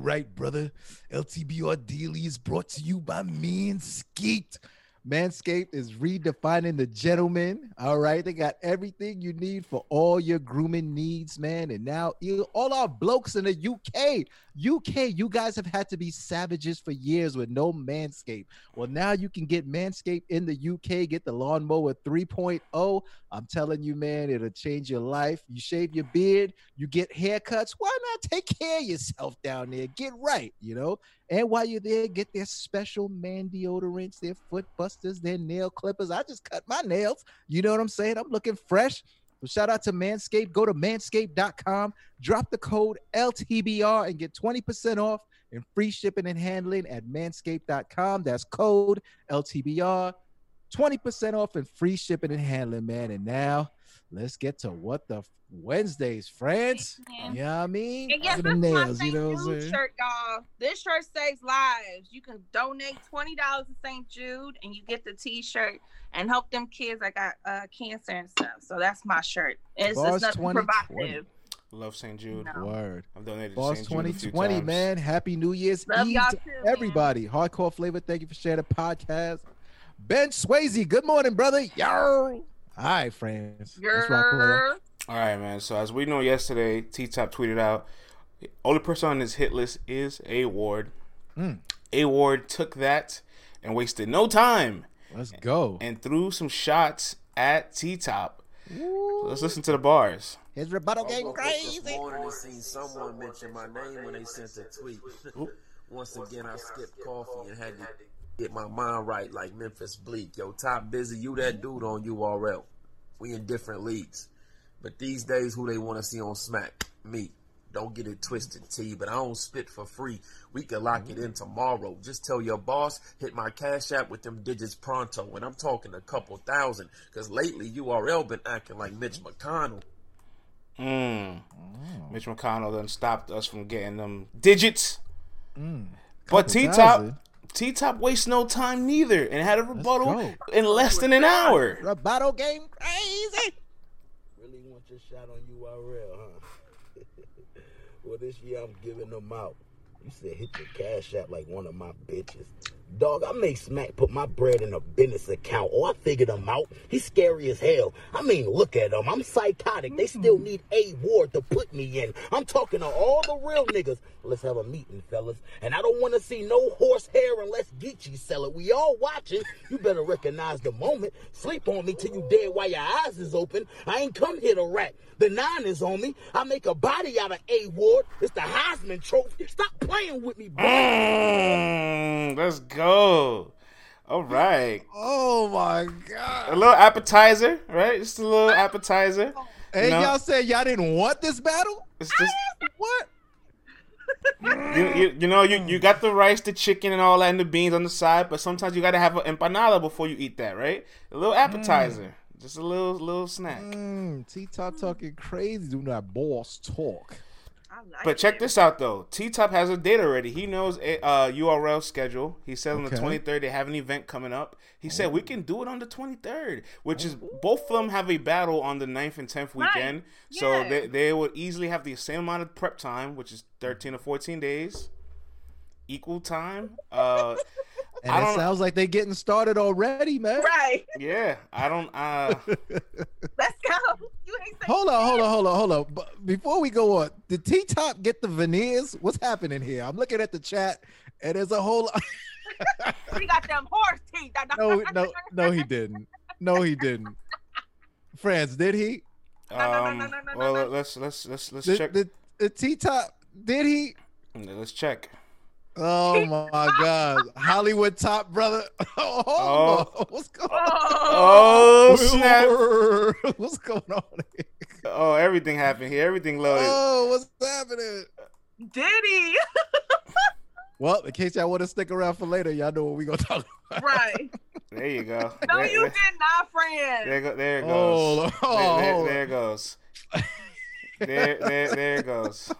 right, brother. LTBR Daily is brought to you by Manscaped. Manscaped is redefining the gentleman. All right. They got everything you need for all your grooming needs, man. And now all our blokes in the UK, UK, you guys have had to be savages for years with no Manscaped. Well, now you can get Manscaped in the UK, get the lawnmower 3.0. I'm telling you, man, it'll change your life. You shave your beard, you get haircuts. Why not take care of yourself down there? Get right, you know? And while you're there, get their special man deodorants, their foot busters, their nail clippers. I just cut my nails. You know what I'm saying? I'm looking fresh. So shout out to Manscaped. Go to manscaped.com, drop the code LTBR and get 20% off and free shipping and handling at manscaped.com. That's code LTBR. 20% off and free shipping and handling, man. And now let's get to what the Wednesdays, friends. Yeah. You know what I mean? And yes, this the nails, you know what I'm saying? shirt, y'all. This shirt saves lives. You can donate twenty dollars to St. Jude, and you get the T-shirt and help them kids that got uh, cancer and stuff. So that's my shirt. It's, Boss it's nothing 2020. provocative. Love St. Jude. No. Word. I've donated to Boss St. Jude a few 2020, times. man. Happy New Year's Love Eve y'all to too, man. everybody. Hardcore flavor. Thank you for sharing the podcast. Ben Swayze, good morning, brother. Yo. All right, friends. Let's rock. Girl. All right, man. So as we know, yesterday T Top tweeted out, only person on his hit list is A Ward. Mm. A Ward took that and wasted no time Let's go. and threw some shots at T Top. Let's listen to the bars. His rebuttal I game crazy. This morning and seen someone mention my name when they sent a tweet. Once again, I skipped coffee and had to get my mind right like Memphis Bleek. Yo, top busy, you that dude on URL. We in different leagues. But these days, who they want to see on Smack? Me. Don't get it twisted, T, but I don't spit for free. We can lock it in tomorrow. Just tell your boss, hit my cash app with them digits pronto. And I'm talking a couple thousand. Because lately, URL been acting like Mitch McConnell. Mm. Mitch McConnell done stopped us from getting them digits. But T Couple Top, thousand. T Top wastes no time neither, and had a rebuttal in less than an hour. Rebuttal game crazy. Really want your shot on URL, huh? well, this year I'm giving them out. You said hit your cash app like one of my bitches. Dog, I made Smack put my bread in a business account. Oh, I figured him out. He's scary as hell. I mean, look at him. I'm psychotic. They still need a ward to put me in. I'm talking to all the real niggas. Let's have a meeting, fellas. And I don't want to see no horse hair unless Geechi sell it. We all watching. You better recognize the moment. Sleep on me till you dead while your eyes is open. I ain't come here to rap. The nine is on me. I make a body out of A Ward. It's the Heisman Trophy. Stop playing with me, boy. Mm, let's go. All right. Oh my god. A little appetizer, right? Just a little appetizer. Hey, No. y'all said y'all didn't want this battle? It's just What? you, you, you know you, you got the rice, the chicken, and all that, and the beans on the side. But sometimes you got to have an empanada before you eat that, right? A little appetizer, just a little little snack. Mm, T Top talking crazy, doing that boss talk. I like But check this out though. T Top has a date already. He knows a uh, URL schedule. He said on the twenty third they have an event coming up. He said we can do it on the twenty third, which is both of them have a battle on the 9th and tenth Right. weekend. So they they would easily have the same amount of prep time, which is thirteen or fourteen days, equal time. Uh, And I it sounds like they're getting started already, man. Right. yeah, I don't. Uh, Let's go. You ain't saying Hold on, hold on, hold on, hold on. But before we go on, did T Top get the veneers? What's happening here? I'm looking at the chat, and there's a whole. we got them horse teeth. no, no, no, he didn't. No, he didn't. France, did he? no, no, um, no, no, no, well, no. let's let's let's let's The, check. the, the T Top, did he? Let's check. Oh my God, Hollywood top brother. Oh, Oh. what's oh, going on? Oh snap! What's going on here? Oh, everything happened here. Everything loaded. Oh, what's happening? Diddy. Well, in case y'all want to stick around for later, y'all know what we gonna talk about. right. There you go. No, there, you there, did not, friend. there, go, there it oh, goes. Oh, oh, there, there, there it goes. There, there, there it goes.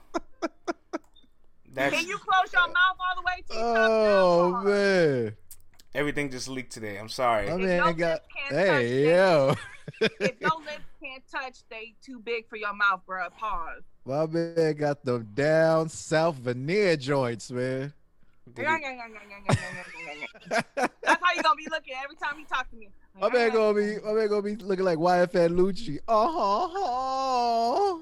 That's Can you close your mouth all the way to your Oh top? man, everything just leaked today. I'm sorry. my If man no got. lips can't Hey touch yo, If your lips can't touch, they too big for your mouth, bro. Pause. My man got them down south veneer joints, man. Did Yeah, he- yeah, yeah, yeah, yeah, yeah, yeah, yeah, yeah. That's how you gonna be looking every time you talk to me. My man gonna be, my man gonna be looking like YFN Lucci. Uh huh.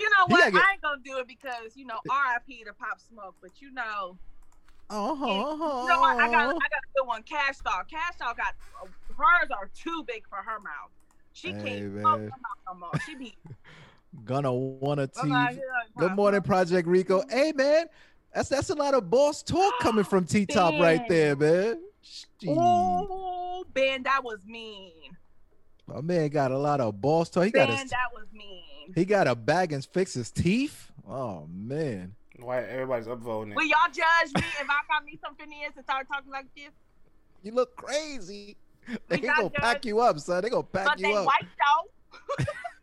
You know what? get- I ain't gonna do it because you know R.I.P. to Pop Smoke, but you know, Uh huh. you know what? I got I got a good one. Cash Doll. Cash Doll got hers are too big for her mouth. She Hey, can't man. open her mouth no more. She be. Gonna wanna I'm like, Good morning, Project Rico. Hey man, that's that's a lot of boss talk coming from T Top right there, man. Jeez. Oh, Ben, that was mean. My man got a lot of boss talk. He got Ben, his, that was mean. he got a bag and fix his teeth. Oh man. Why everybody's upvoting Will y'all judge me if I got me some veneers and start talking like this? You look crazy. They gonna pack you up, son. They gonna pack But you they up. white though.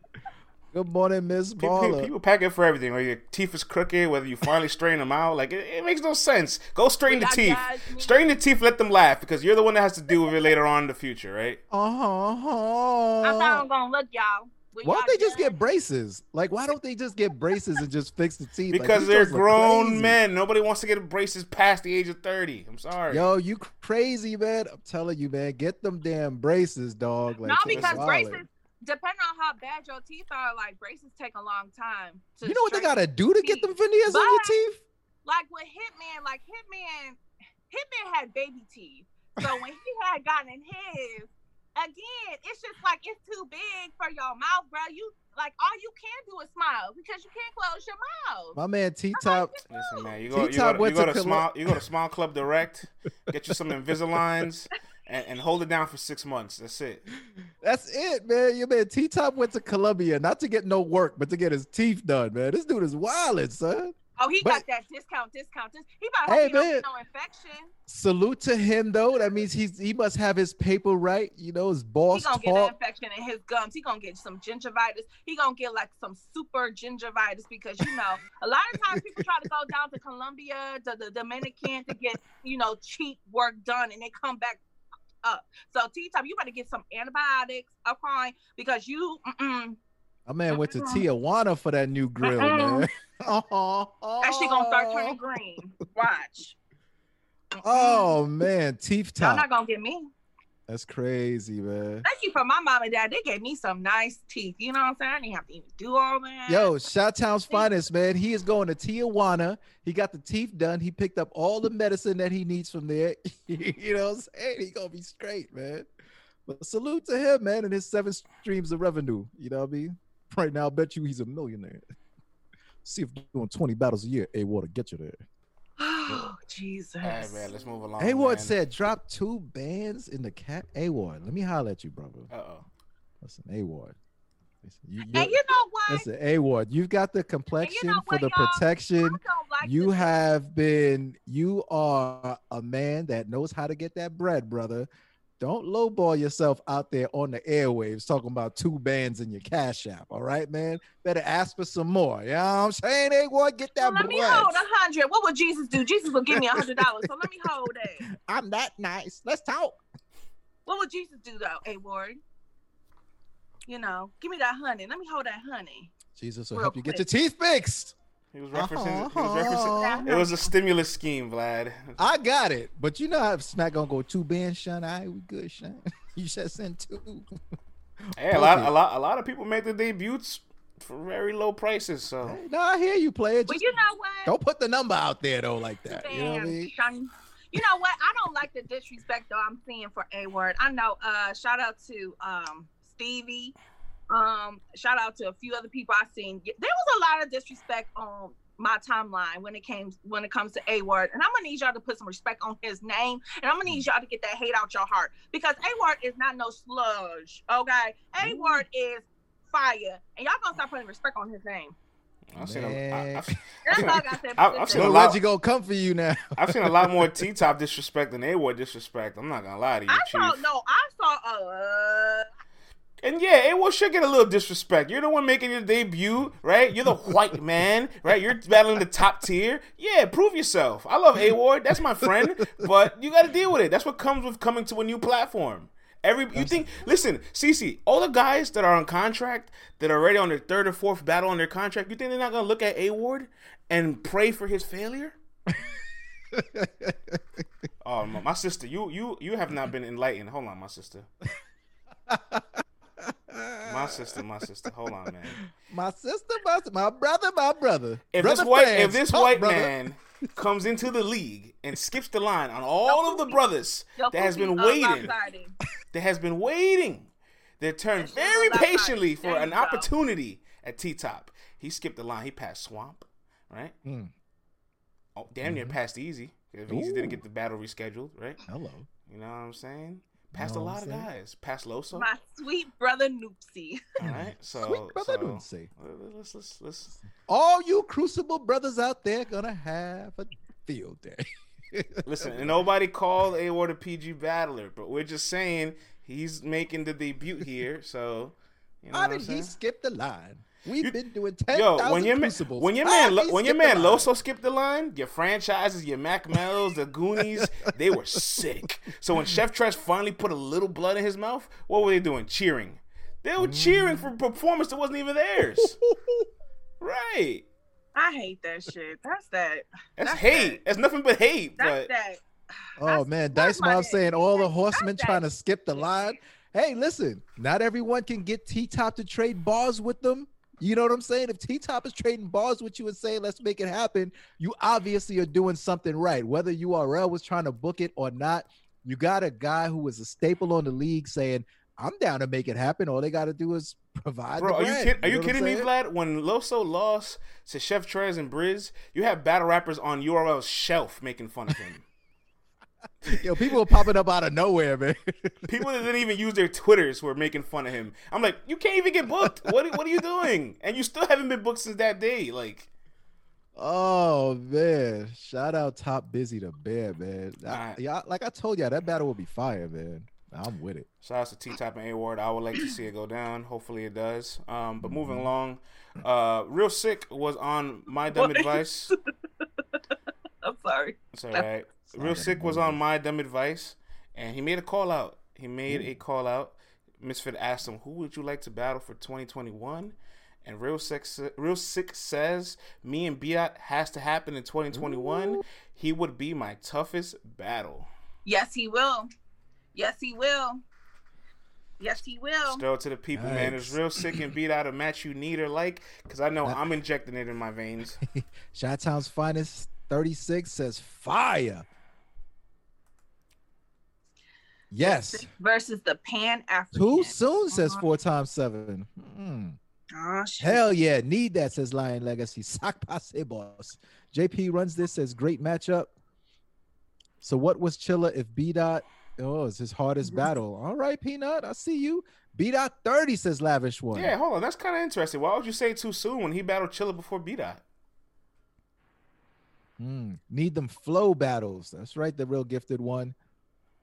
Good morning, Miss People, people, Baller. people pack it for everything. Whether your teeth is crooked, whether you finally straighten them out, like it, it makes no sense. Go straighten the teeth. y'all judge me? Straighten the teeth. Let them laugh because you're the one that has to deal with it later on in the future, right? Uh huh. That's how I'm huh. gonna look, y'all. Will Why don't they just get braces? Like, why don't they just get braces and just fix the teeth? Because these they're grown crazy. men. Nobody wants to get braces past the age of thirty. I'm sorry. Yo, you crazy, man. I'm telling you, man. Get them damn braces, dog. Like, no, because braces, depending on how bad your teeth are, like braces take a long time. To You know what they gotta do to get them veneers on your teeth? Like with Hitman, like Hitman, Hitman had baby teeth. So when he had gotten in his, again, it's just like it's too big for your mouth, bro. You like all you can do is smile because you can't close your mouth. My man T Top. Listen, man, you go, you T-Top go, went you go to to Colo- small, you go to Small Club Direct, get you some Invisaligns, and, and hold it down for six months. That's it. That's it, man. Your man T Top went to Columbia not to get no work, but to get his teeth done, man. This dude is wildin', son. Oh, he But- got that discount, discount. This, he about Hey, hey, don't man. get no infection. Salute to him though. That means he's he must have his paper right. You know, his He boss gonna get an infection in his gums. He gonna get some gingivitis. He gonna get like some super gingivitis because you know a lot of times people try to go down to Colombia, to the Dominican to get you know cheap work done, and they come back up. So T Top, you better get some antibiotics, okay? Because you, mm-mm, My man went to. Tijuana for that new grill, Uh-uh. man. Oh, that shit gonna start turning green. Watch. Mm-mm. Oh man, teeth y'all not gonna get me. That's crazy, man. Thank you for my mom and dad. They gave me some nice teeth. You know what I'm saying? I didn't have to even do all that. Yo, Shot Town's finest, man. He is going to Tijuana. He got the teeth done. He picked up all the medicine that he needs from there. you know what I'm saying? He gonna be straight, man. But salute to him, man, and his seven streams of revenue. You know what I mean? Right now, I bet you he's a millionaire. See if doing 20 battles a year, A Water get you there. Oh, Jesus. All right, man. Let's move along. A Ward said drop two bands in the cat. A Ward, let me holler at you, brother. Uh oh. Listen, A Ward. Listen, you, and you're- know what? listen, A Ward, you've got the complexion for what, the y'all? protection. Like You this- have been, you are a man that knows how to get that bread, brother. Don't lowball yourself out there on the airwaves talking about two bands in your cash app. All right, man. Better ask for some more. You know what I'm saying? Hey, boy, get that Well, let me hold a hundred. What would Jesus do? Jesus will give me a hundred dollars. So let me hold it. I'm that nice. Let's talk. What would Jesus do though, A Ward? You know, give me that honey. Let me hold that honey. Jesus will Real help you get your teeth fixed. He was referencing. He Uh-huh. was referencing. It was a stimulus scheme, Vlad. I got it. But you know how Smack gonna go two bands, Sean. All right, we good, Sean. You should send two. Hey, a lot, a lot, a lot of people make their debuts for very low prices. So Hey, no, I hear you, player. Well, Just you know what? don't put the number out there though like that. You know what I mean? Shani. You know what? I don't like the disrespect though I'm seeing for A Ward. I know. Uh, shout out to um Stevie. Um, shout out to a few other people I've seen. There was a lot of disrespect on my timeline when it came when it comes to A Ward, and I'm gonna need y'all to put some respect on his name, and I'm gonna need y'all to get that hate out your heart because A Ward is not no sludge. Okay, A Ward is fire, and y'all gonna start putting respect on his name. I've seen, a, I, Man. I've, I. I've- about I've this seen a lot- Reggie gonna come for you now. I've seen a lot more T top disrespect than A Ward disrespect. I'm not gonna lie to you, I Chief. saw no, I saw uh And yeah, it will should get a little disrespect. You're the one making your debut, right? You're the white man, right? You're battling the top tier. Yeah, prove yourself. I love A Ward. That's my friend. But you got to deal with it. That's what comes with coming to a new platform. Every you think? Listen, Cece, all the guys that are on contract that are already on their third or fourth battle on their contract, you think they're not gonna look at A Ward and pray for his failure? oh, my, my sister, you you you have not been enlightened. Hold on, my sister. My sister, my sister. Hold on, man. My sister, my, my brother, my brother. If brother this white, fans, if this white brother. man comes into the league and skips the line on all of the brothers Yo, that has been uh, waiting, that has been waiting, that turned very patiently for an go. opportunity at T top. He skipped the line. He passed Swamp, right? Mm. Oh, damn near passed Eazy. If Eazy didn't get the battle rescheduled, right? Hello. You know what I'm saying? Passed Know a lot of guys. Passed Loso. My sweet brother Noopsy. All right. So, Sweet brother so Nuncy. Uh, let's let's let's All you Crucible brothers out there gonna have a field day. Listen, nobody called A Ward a PG battler, but we're just saying he's making the debut here, so you know How did he skip the line? We've You- been doing ten Yo, when your man, Crucibles. when your man, Lo- when your skipped man the line? Loso skipped the line, your franchises, your Mac Mellos, the Goonies, they were sick. So when Chef Trez finally put a little blood in his mouth, what were they doing? Cheering. They were cheering for Mm. performance that wasn't even theirs. right. I hate that shit. That's that. That's, That's hate. that. That's nothing but hate. That's but that. Oh That's- man, Dice my Mob saying all the horsemen trying to skip the line. Hey, listen, not everyone can get T Top to trade bars with them. You know what I'm saying? If T Top is trading bars with you and saying, let's make it happen, you obviously are doing something right. Whether URL was trying to book it or not, you got a guy who was a staple on the league saying, I'm down to make it happen. All they got to do is provide. Bro, the are you, kid- are you know what I'm kidding me? Vlad? When Loso lost to Chef Trez and Briz, you have battle rappers on URL's shelf making fun of him. Yo, people are popping up out of nowhere, man. People that didn't even use their Twitters were making fun of him. I'm like, you can't even get booked. What are- what are you doing? And you still haven't been booked since that day. Like, Oh man! Shout out Top Busy to Bear, man. I- Alright. yeah, like I told y'all, that battle will be fire, man. I'm with it. shout out to T Top and A Ward. I would like to see it go down. Hopefully it does. Um, but Mm-hmm. moving along, uh, Real Sick was on my dumb What? advice. I'm sorry. It's all right. Not Real Sick was on my dumb advice, and he made a call out. He made a call out. Misfit asked him, "Who would you like to battle for 2021?" And Real Sick, Real Sick says, "Me and B Dot has to happen in 2021. He would be my toughest battle." Yes, he will. Yes, he will. Yes, he will. Still to the people, man. It's Real Sick and B Dot a match you need or like, because I know I'm injecting it in my veins. Shot Town's finest 36 says fire. Yes. Versus the Pan African. Too soon says four times seven. Hmm. Oh. Hell yeah, need that says Lion Legacy. Sock passe boss. JP runs this says great matchup. So what was Chilla if B dot? Oh, it's his hardest battle. All right, Peanut, I see you. B dot thirty says lavish one. yeah, hold on. That's kind of interesting. Why would you say too soon when he battled Chilla before B Dot? Hmm. Need them flow battles. That's right, the real gifted one.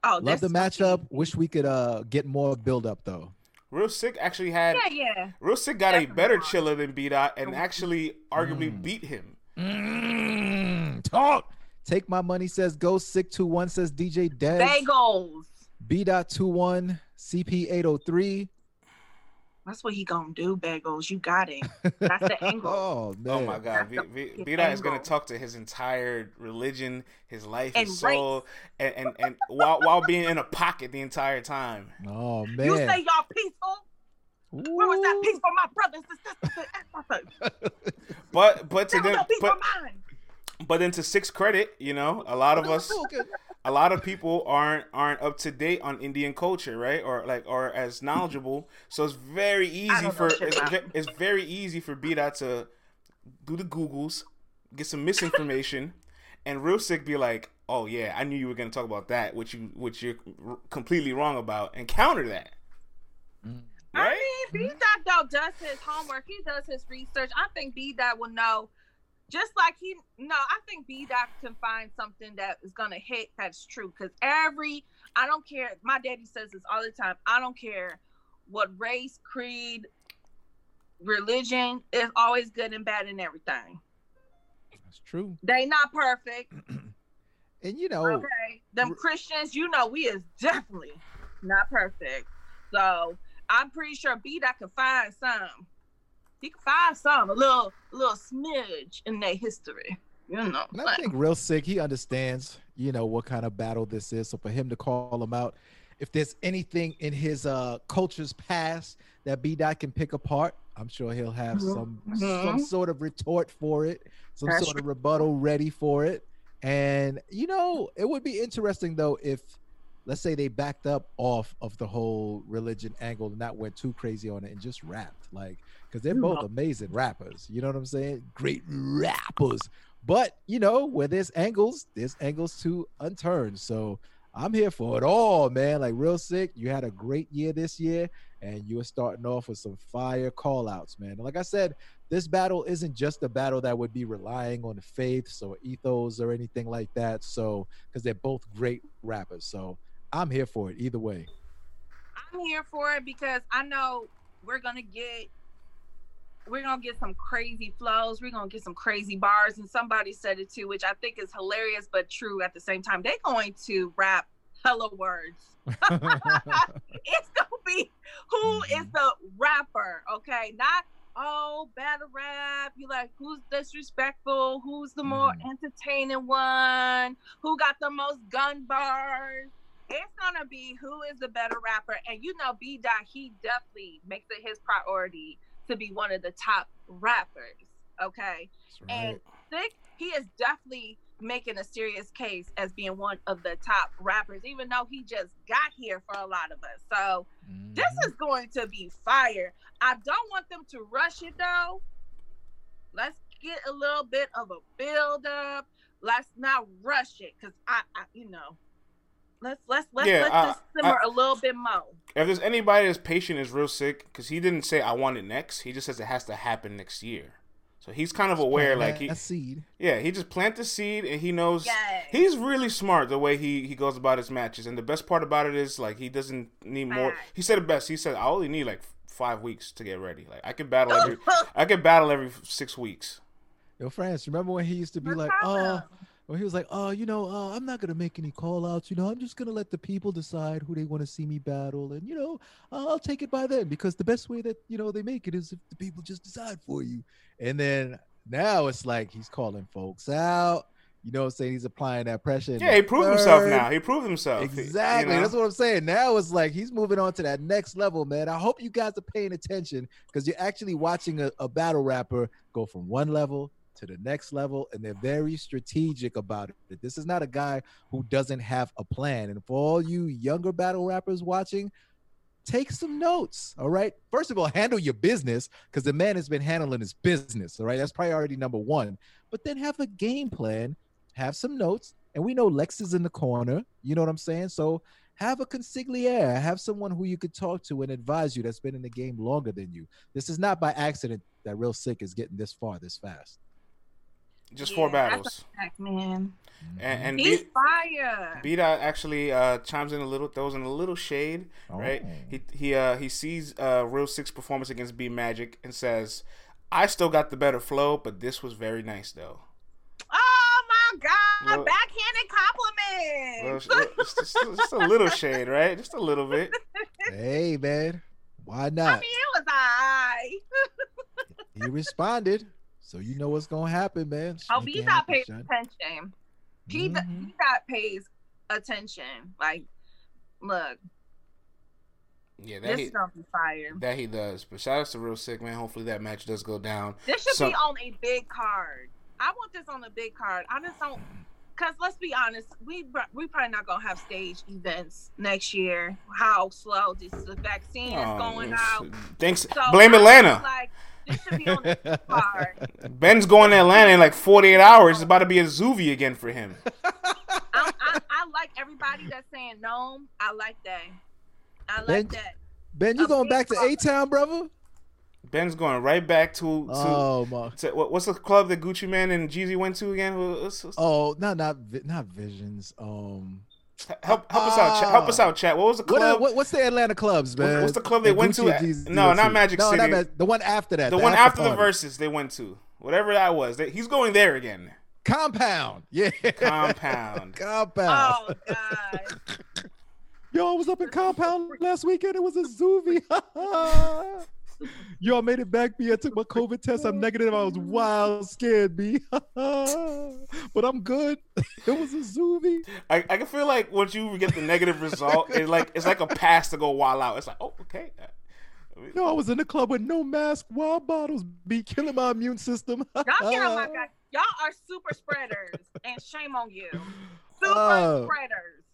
Oh, Love the matchup. fucking- Wish we could uh get more build up though. Real Sick actually had Yeah, yeah. Real Sick got a better Chilla than B Dot and actually arguably Mm. beat him. Mm, talk. Take my money says go sick two one says DJ Dead. Bagels. B dot two one CP eight oh three. That's what he gonna do, Bagels. You got it. That's the angle. Oh, oh man. Oh my God, That's B, the B, B Dot is gonna talk to his entire religion, his life, And his soul, and and, and while while being in a pocket the entire time. Oh man. You say y'all peaceful? Where was that peace for my brothers and sisters? and sisters? But but to them, no but but then to six credit, you know, a lot of us, Okay. A lot of people aren't aren't up to date on Indian culture, right? Or like or as knowledgeable. So it's very easy for shit it's, it's very easy for B Dot to do the Googles, get some misinformation, and real sick be like, oh yeah, I knew you were gonna talk about that, which you which you're r- completely wrong about, and counter that. Right? I mean, B Dot though does his homework. He does his research. I think B Dot will know. Just like he no, I think B Dot can find something that is gonna hit that's true. Cause every I don't care. My daddy says this all the time. I don't care what race, creed, religion is always good and bad and everything. That's true. They not perfect. And you know, Okay. Them Christians, you know, we is definitely not perfect. So I'm pretty sure B Dot can find some. He can find some, a little, little smidge in their history. You know. And I think real sick. He understands, you know, what kind of battle this is. So for him to call him out, if there's anything in his uh culture's past that B Dot can pick apart, I'm sure he'll have Mhm. some Mhm. some sort of retort for it, some That's sort of rebuttal ready for it. And you know, it would be interesting though if let's say they backed up off of the whole religion angle and not went too crazy on it and just rapped like because they're hmm. both amazing rappers you know what i'm saying? Great rappers. But you know where there's angles there's angles to unturn. So i'm here for it all man. Like real sick. You had a great year this year and you were starting off with some fire call outs man. And like i said this battle isn't just a battle that would be relying on faiths or ethos or anything like that. So because they're both great rappers. So i'm here for it either way. I'm here for it because I know we're gonna get we're gonna get some crazy flows. We're gonna get some crazy bars, and somebody said it too, which I think is hilarious but true at the same time. They're going to rap hella words. It's gonna be who is the rapper, okay? Not oh battle rap. You like who's disrespectful? Who's the more Mhm. entertaining one? Who got the most gun bars? It's gonna be who is the better rapper, and you know, B Dot he definitely makes it his priority to be one of the top rappers. Okay, That's and Sick, he is definitely making a serious case as being one of the top rappers, even though he just got here for a lot of us. So this Mhm. is going to be fire. I don't want them to rush it though. Let's get a little bit of a build up. Let's not rush it because I, I, you know, let's let's let's Yeah, let I- this simmer a little bit more. If there's anybody that's patient is real sick because he didn't say I want it next. He just says it has to happen next year. So he's kind of aware, like he, a seed yeah, he just plant the seed and he knows. Yes. He's really smart the way he he goes about his matches, and the best part about it is like he doesn't need more. Facts. He said it best. He said I only need like five weeks to get ready. Like I can oh, battle every I can battle every six weeks. Yo, France, remember when he used to be No like, oh, problem. When he was like, oh, you know, uh, I'm not gonna make any call outs. You know, I'm just gonna let the people decide who they want to see me battle, and you know, I'll take it by then because the best way that you know they make it is if the people just decide for you. And then now it's like he's calling folks out. You know, I'm saying he's applying that pressure. Yeah, he proved himself now. He proved himself. Exactly. you know? That's what I'm saying. Now it's like he's moving on to that next level, man. I hope you guys are paying attention because you're actually watching a, a battle rapper go from one level to the next level, and they're very strategic about it. This is not a guy who doesn't have a plan. And for all you younger battle rappers watching, take some notes. All right. First of all, handle your business because the man has been handling his business. All right. That's priority number one. But then have a game plan, have some notes. And we know Lex is in the corner. You know what I'm saying? So have a consigliere, have someone who you could talk to and advise you that's been in the game longer than you. This is not by accident that Real Sick is getting this far this fast. Just four Yeah, that's battles. fact, man. And, and He's beat, fire. B Dot actually uh, chimes in a little, throws in a little shade, right? Oh. He he uh, he sees uh, Real Sick's performance against B Magic and says, "I still got the better flow, but this was very nice though." Oh my god, Little- backhanded Little- compliments. little- just, just- just a little shade, right? Just a little bit. Hey man, why not? I not? mean, it was I. He responded. So you know what's gonna happen, man. Oh, Make B it dot pays son. attention. P dot Mhm. P dot pays attention. Like, look, Yeah, that this he, is gonna be fire. that he does. But shout out to Real Sick man. Hopefully that match does go down. This should So- be on a big card. I want this on a big card. I just don't. Cause let's be honest, we br- we probably not gonna have stage events next year. How slow this the vaccine is Oh, going it's- out. Thanks. So Blame I Atlanta. Like this should be on the big. Ben's going to Atlanta in like 48 hours. It's about to be a Zuvi again for him. I, I, I like everybody that's saying no. I like that. I like Ben- that. Ben, you A going back to. A Town, brother? Ben's going right back to to, Oh my. to what, what's the club that Gucci Mane and Jeezy went to again? What's- what's- Oh, not not not visions. Um, help help us out, chat. help us ah. out, chat. What was the uh, club? what what's the Atlanta clubs, What's- man? what's the club they That went to Gucci at- and no, went not? Magic no, City. Not Ma- the one after that. the one after the verses they went to, whatever that was. They, he's going there again. Compound. Yeah. Compound. Compound. Oh God. Yo, I was up in compound last weekend. It was a Zuvi. Yo, I made it back, B. I took my COVID test. I'm negative. I was wild scared, B. but I'm good. It was a Zuvi. I, I can feel like once you get the negative result, it's like it's like a pass to go wild out. It's like, oh, okay. Yo, I was in the club with no mask, wild bottles, be killing my immune system. Y'all get on my guy. Y'all are super spreaders, and shame on you. Super Oh. spreaders.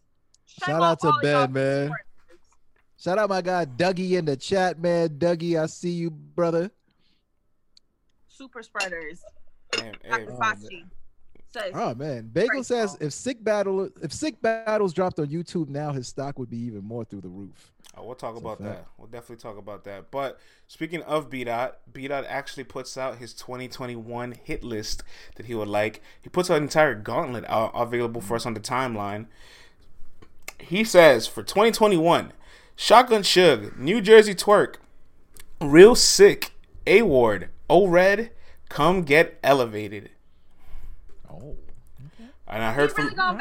Shame Shout on out to Ben, man. spreaders. Shout out my guy Dougie in the chat, man. Dougie, I see you, brother. Super spreaders. Man, hey, Dr. Oh, Fauci says Oh man, Bagel Great says song. if sick battle if sick battles dropped on YouTube now, his stock would be even more through the roof. Oh, we'll talk That's about that. We'll definitely talk about that. But speaking of B Dot, B Dot actually puts out his 2021 hit list that he would like. He puts out an entire gauntlet out, available for us on the timeline. He says for 2021, Shotgun Suge, New Jersey Twork, Real Sick, A Ward, O Red, Come Get Elevated. Oh, And I he heard really from shotgun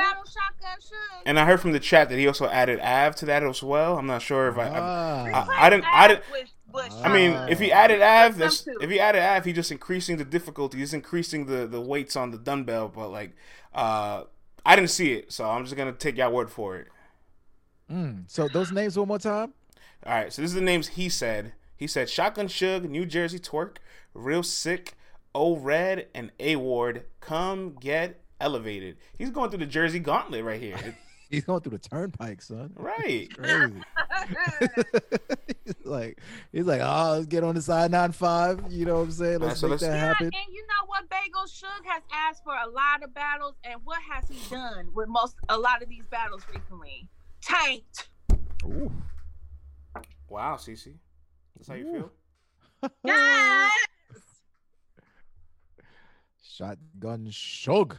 and I heard from the chat that he also added Av to that as well. I'm not sure if I, I Ah. I, I didn't. I didn't. With, with I mean, Ah. if he added Av, that's, if he added Av, he's just increasing the difficulty. He's increasing the, the weights on the dumbbell. But like, uh, I didn't see it, so I'm just gonna take your word for it. Mm. So those names one more time. All right, so this is the names he said. He said Shotgun Suge, New Jersey Twork, Real Sick, O Red, and A Ward. Come get elevated. He's going through the Jersey Gauntlet right here. He's going through the turnpike, son. right. Crazy. he's like he's like, oh, let's get on the side nine five. You know what I'm saying? Let's so make let's- that Yeah, happen. and you know what? Bagel Suge has asked for a lot of battles, and what has he done with most a lot of these battles recently? Tanked. Ooh. Wow, Cece. That's how you Ooh. feel. Yes. Shotgun Suge.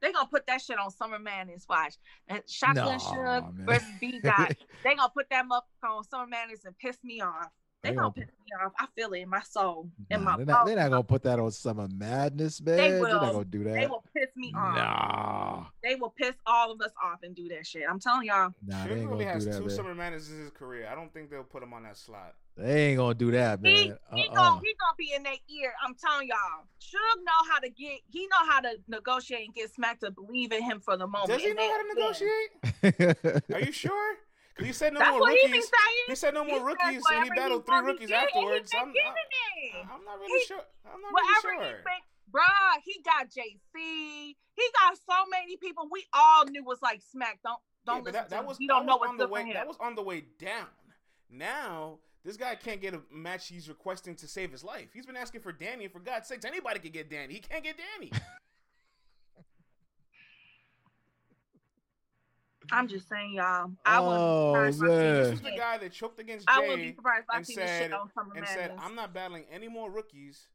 They gonna put that shit on Summer Madness. Watch and Shotgun Nah, Suge man. versus B Dot. they gonna put that motherfucker on Summer Madness and piss me off. They They gonna gonna- piss me off. I feel it in my soul, in my they're, not, they're not gonna put that on Summer Madness, man. They are not gonna do that. They will piss me off. Nah, They will piss all of us off and do that shit. I'm telling y'all. nah, they Suge ain't gonna has do that, two man. summer madnesses in his career. I don't think they'll put him on that slot. They ain't gonna do that, man. he Uh-uh. gonna he gonna be in their ear. I'm telling y'all. Suge know how to get. He know how to negotiate and get smacked to believe in him for the moment. Does he and know how to negotiate? Are you sure? He said no That's more he rookies. saying. He said no more rookies, and he battled three rookies afterwards. I'm, I'm. I'm not really He- sure. I'm not really sure. bruh, he got JC. He got so many people we all knew was like Smack. Don't don't but listen that, to that was He don't know what's on the way. That was on the way down. Now this guy can't get a match he's requesting to save his life. He's been asking for Danny, and for God's sakes, anybody could get Danny. He can't get Danny. I'm just saying, y'all. I Oh, wouldn't be oh, surprised man. see this this was the guy that choked against I wouldn't be Jay surprised if I and see said shit on Summer and Madness. said, "I'm not battling any more rookies,"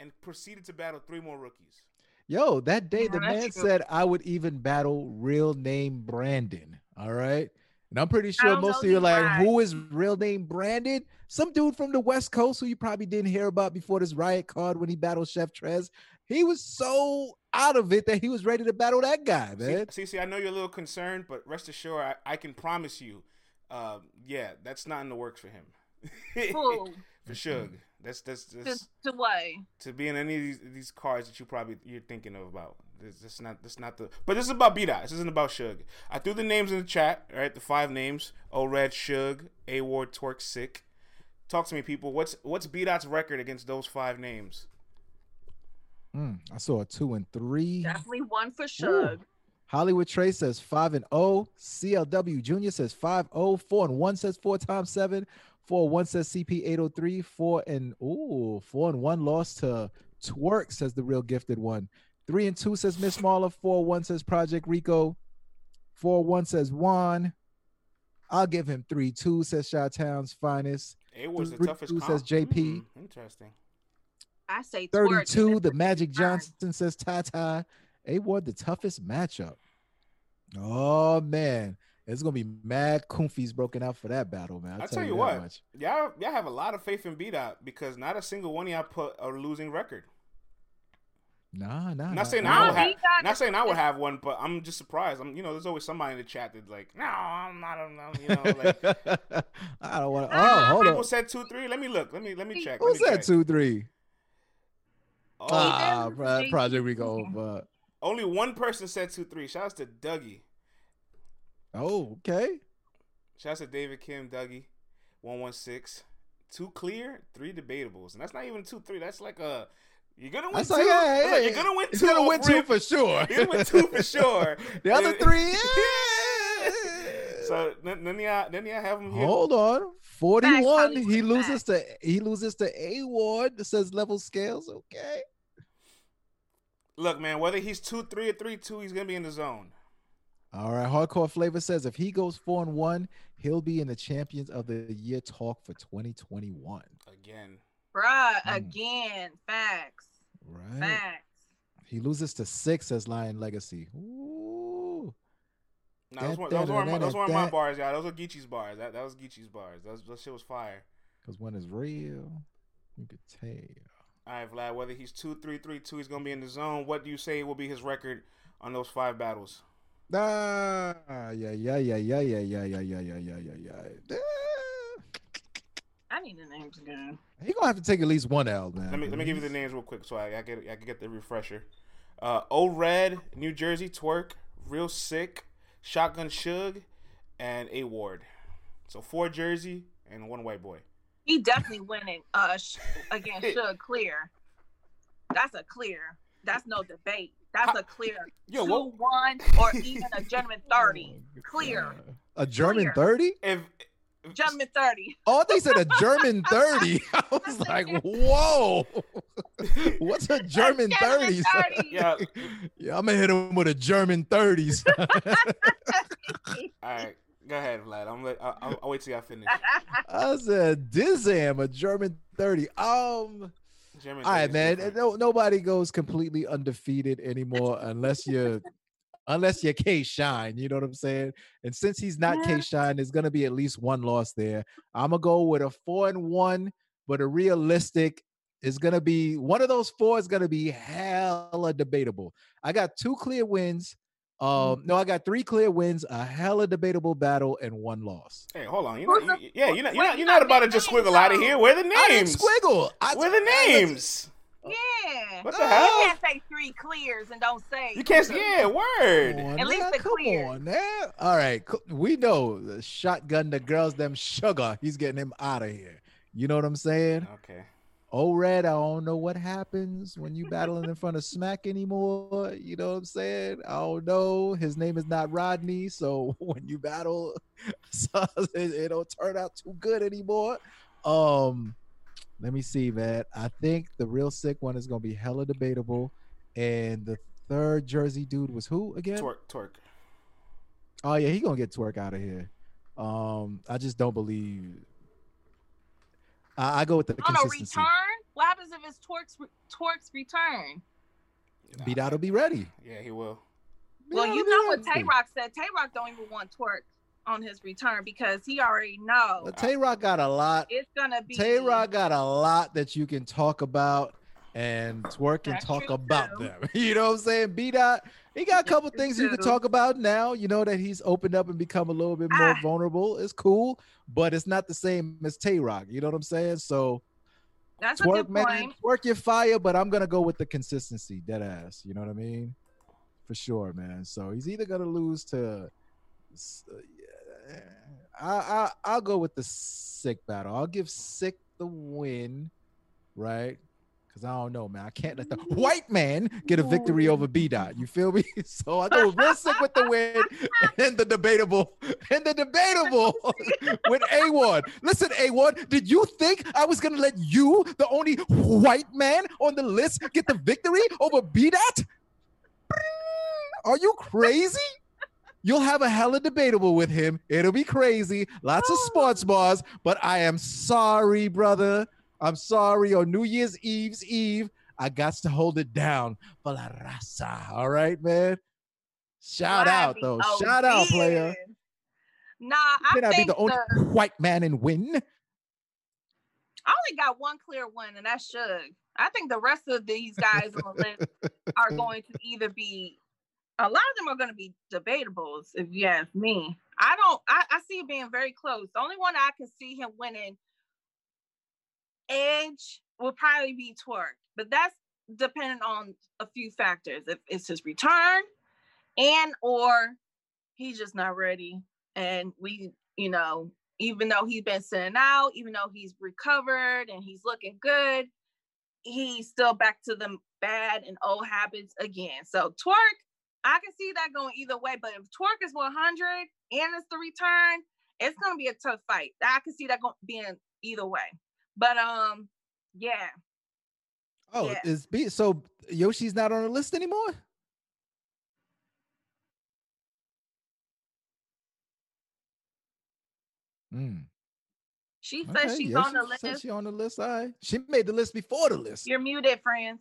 and proceeded to battle three more rookies. Yo, that day the Yeah, that's man true. said I would even battle real name Brandon. All right. And I'm pretty sure most of you are like, guys. who is real name Brandon? Some dude from the West Coast who you probably didn't hear about before this riot card when he battled Chef Trez. He was so out of it that he was ready to battle that guy, man. See, see, I know you're a little concerned, but rest assured, I, I can promise you, uh, yeah, that's not in the works for him. Who? for Suge. That's that's, To, that's to what? to be in any of these, these cards that you probably you're thinking of about. This, this not this not the. But this is about B Dot. This isn't about Suge. I threw the names in the chat. All right, the five names: O Red, Suge, A Ward, Twork, Sick. Talk to me, people. What's what's B Dot's record against those five names? Mm, I saw a two and three. Definitely one for Suge. Hollywood Trey says five and oh. CLW Junior says five oh. Four and one says four times seven. Four one says CP eight oh three. Four and ooh, four and one lost to Twork says the real gifted one. Three and two says Miss Marla. Four one says Project Rico. Four one says Juan. I'll give him three two says Shot Town's finest. A Ward's the toughest. two comp. says JP. Hmm, interesting. I say Twork, Thirty and two. then The Magic. Johnson says Tata. A Ward the toughest matchup. Oh man, it's gonna be mad Kunfi's broken out for that battle, man. I'll I tell, tell you that what, much. y'all y'all have a lot of faith in B Dot because not a single one of y'all put a losing record. Nah, nah. Not nah, saying nah. I would have, not saying I would have one, but I'm just surprised. I'm, you know, there's always somebody in the chat that's like, no, I'm not, I'm not you know, like I don't want to. Oh, hold people on. People said two, three. Let me look. Let me, let me check. Who let me said check. two, three? Oh, Ah, did. Pro- He- Project Rico. But only one person said two, three. Shouts to Dougie. oh, okay. Shouts to David Kim, Dougie, one one six. Two clear, three debatables, and that's not even two, three. That's like a you're gonna win That's two. like, yeah, yeah, like, yeah. You're gonna win He's two. gonna win two for sure. You're gonna win two for sure. the other three. yeah. So then, none of y'all, none y'all have him here. Hold on. 41. Hollywood, he facts. loses to he loses to A Ward. Says level scales. Okay. Look, man, whether he's two, three, or three, two, he's gonna be in the zone. All right. Hardcore Flavor says if he goes four and one, he'll be in the Champions of the Year talk for 2021. Again. Bruh, Mm. again, facts, Right. facts. He loses to six as Lion Legacy. Ooh. No, those, That- weren't, those, weren't my, that- those weren't my bars, y'all. Those were Geechi's bars. That that was Geechi's bars. That, was, that shit was fire. Because when it's real, you could tell. All right, Vlad. Whether he's two, three, three, two, he's gonna be in the zone. What do you say will be his record on those five battles? Ah, yeah, yeah, yeah, yeah, yeah, yeah, yeah, yeah, yeah, yeah, yeah, yeah. Ah. I need the names again. He gonna have to take at least one L, man. Let me let me give you the names real quick so I, I get I can get the refresher. Uh, O Red, New Jersey, Twork, Real Sick, Shotgun Suge, and A Ward. So four Jersey and one white boy. He definitely winning uh sh- against Suge clear. That's a clear. That's no debate. That's a clear Yo, two what- one or even a German thirty. Clear. A German thirty? If German thirty. Oh, they said a German thirty. I was like, whoa. What's a German Gentleman thirty? 30. yeah, Yeah, I'm gonna hit him with a German thirties. all right, go ahead, Vlad. I'm let, I'll, I'll, I'll wait till y'all finish. I said Dizam, a German thirty. Um. German All right, man. different. No, nobody goes completely undefeated anymore unless you're unless you're K Shine. You know what I'm saying? And since he's not Yeah. K Shine, there's gonna be at least one loss there. I'm gonna go with a four and one, but a realistic is gonna be one of those four is gonna be hella debatable. I got two clear wins. Um, no, I got three clear wins, a hella debatable battle, and one loss. Hey, hold on. You're not, you, yeah, you're not, you're not, you you're not about to just squiggle out of here. Where the I didn't names? squiggle. I, Where the names? Yeah. What the hell? You can't say three clears and don't say You can't. Yeah, word. Come on At least now, the come clear. on now. All right, we know the shotgun the girls them sugar. He's getting him out of here. You know what I'm saying? Okay. Oh, Red, I don't know what happens when you battling in front of Smack anymore. You know what I'm saying? I don't know. His name is not Rodney, so when you battle, so it, it don't turn out too good anymore. Um, let me see, man. I think the real sick one is gonna be hella debatable, and the third Jersey dude was who again? Twork, Twork. Oh yeah, he gonna get Twork out of here. Um, I just don't believe. I, I go with the on a return. What happens if it's Twork's re- Twork's return? B Dot will be ready. Yeah, he will. Well, Beat you know what Tay. Rock said. Tay Roc don't even want Twork on his return because he already knows But Tay Roc got a lot. it's gonna be Tay Roc got a lot that you can talk about, and Twork and That's talk about too. them. You know what I'm saying? B dot. He got a couple That's things you can true. talk about now. You know that he's opened up and become a little bit more Ah. vulnerable. It's cool, but it's not the same as Tay Roc. You know what I'm saying? So That's a Twork, good man, point. Twork your fire, but I'm gonna go with the consistency, dead ass. You know what I mean? For sure, man. So he's either gonna lose to. uh, yeah, I, I I'll go with the sick battle. I'll give sick the win, right? Because I don't know, man. I can't let the white man get a victory over B dot. You feel me? So I go real sick with the win, and the debatable, and the debatable with A Ward. Listen, A Ward, did you think I was gonna let you, the only white man on the list, get the victory over B dot? Are you crazy? You'll have a hella debatable with him. It'll be crazy. Lots of oh. sports bars, but I am sorry, brother. I'm sorry. On New Year's Eve's Eve, I got to hold it down for La Raza. All right, man. Shout out, though. Shout out, player. Nah, I Can I be the only the, white man and win? I only got one clear win, and that's Suge. I think the rest of these guys on the list are going to either be a lot of them are going to be debatable, if you ask me. I don't. I, I see it being very close. The only one I can see him winning, Edge, will probably be Twork, but that's dependent on a few factors. If it's his return, and or he's just not ready, and we, you know, even though he's been sitting out, even though he's recovered and he's looking good, he's still back to the bad and old habits again. So Twork, I can see that going either way. But if Twork is 100 and it's the return, it's gonna be a tough fight. I can see that going being either way. But um, yeah. Oh, Yeah. is B so Yoshi's not on the list anymore? Mm. She says okay, she's yeah, on the she said list. She on the list. All right. She made the list before the list. You're muted, friends.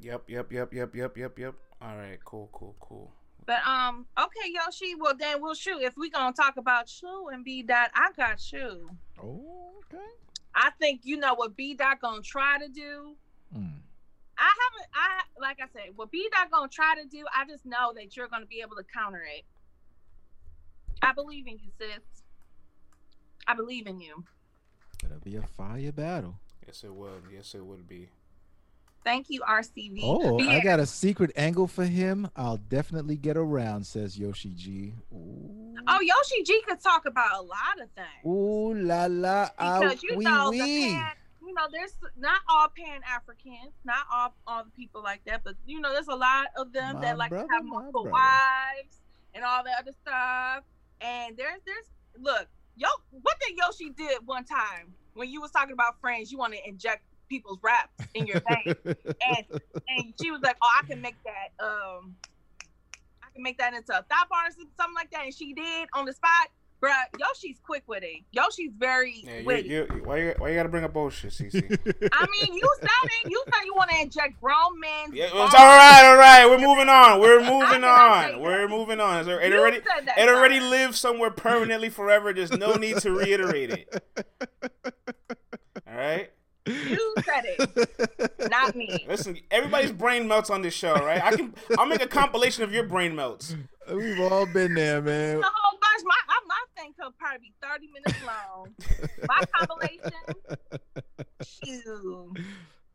Yep, yep, yep, yep, yep, yep, yep. All right, cool, cool, cool. But um, okay, Yoshi. Well, then we'll shoot. If we gonna talk about you and B dot, I got you. Oh, okay. I think you know what B dot gonna try to do. Mm. I haven't. I like I said, what B dot gonna try to do. I just know that you're gonna be able to counter it. I believe in you, sis. I believe in you. It'll be a fire battle. Yes, it would. Yes, it would be. Thank you, RCV. Oh, But I got a secret angle for him. I'll definitely get around, says Yoshi G. Ooh, Oh, Yoshi G could talk about a lot of things. Ooh la la, ah, because you wee know the wee. pan, you know there's not all pan Africans, not all all the people like that, but you know there's a lot of them My that like brother, to have multiple wives and all that other stuff. And there's there's look, yo, what did Yoshi did one time when you was talking about friends? You want to inject people's raps in your veins, and and she was like, oh, I can make that um. I can make that into a thought bar or something like that, and she did on the spot. Bruh, Yoshi's quick with it. Yoshi's very Yeah, you, witty. you, why you why you gotta bring up bullshit, CC? I mean, you said it. You said you want to inject grown men. Yeah, it's all right, all right. We're moving on. We're moving did not say on. We're that. moving on. It You already said that, it already sir. lives somewhere permanently forever. There's no need to reiterate it. All right. You said it, not me. Listen, everybody's brain melts on this show, right? I can. I'll make a compilation of your brain melts. We've all been there, man. The whole bunch. My I- my thing could probably be thirty minutes long. My compilation. Shoot,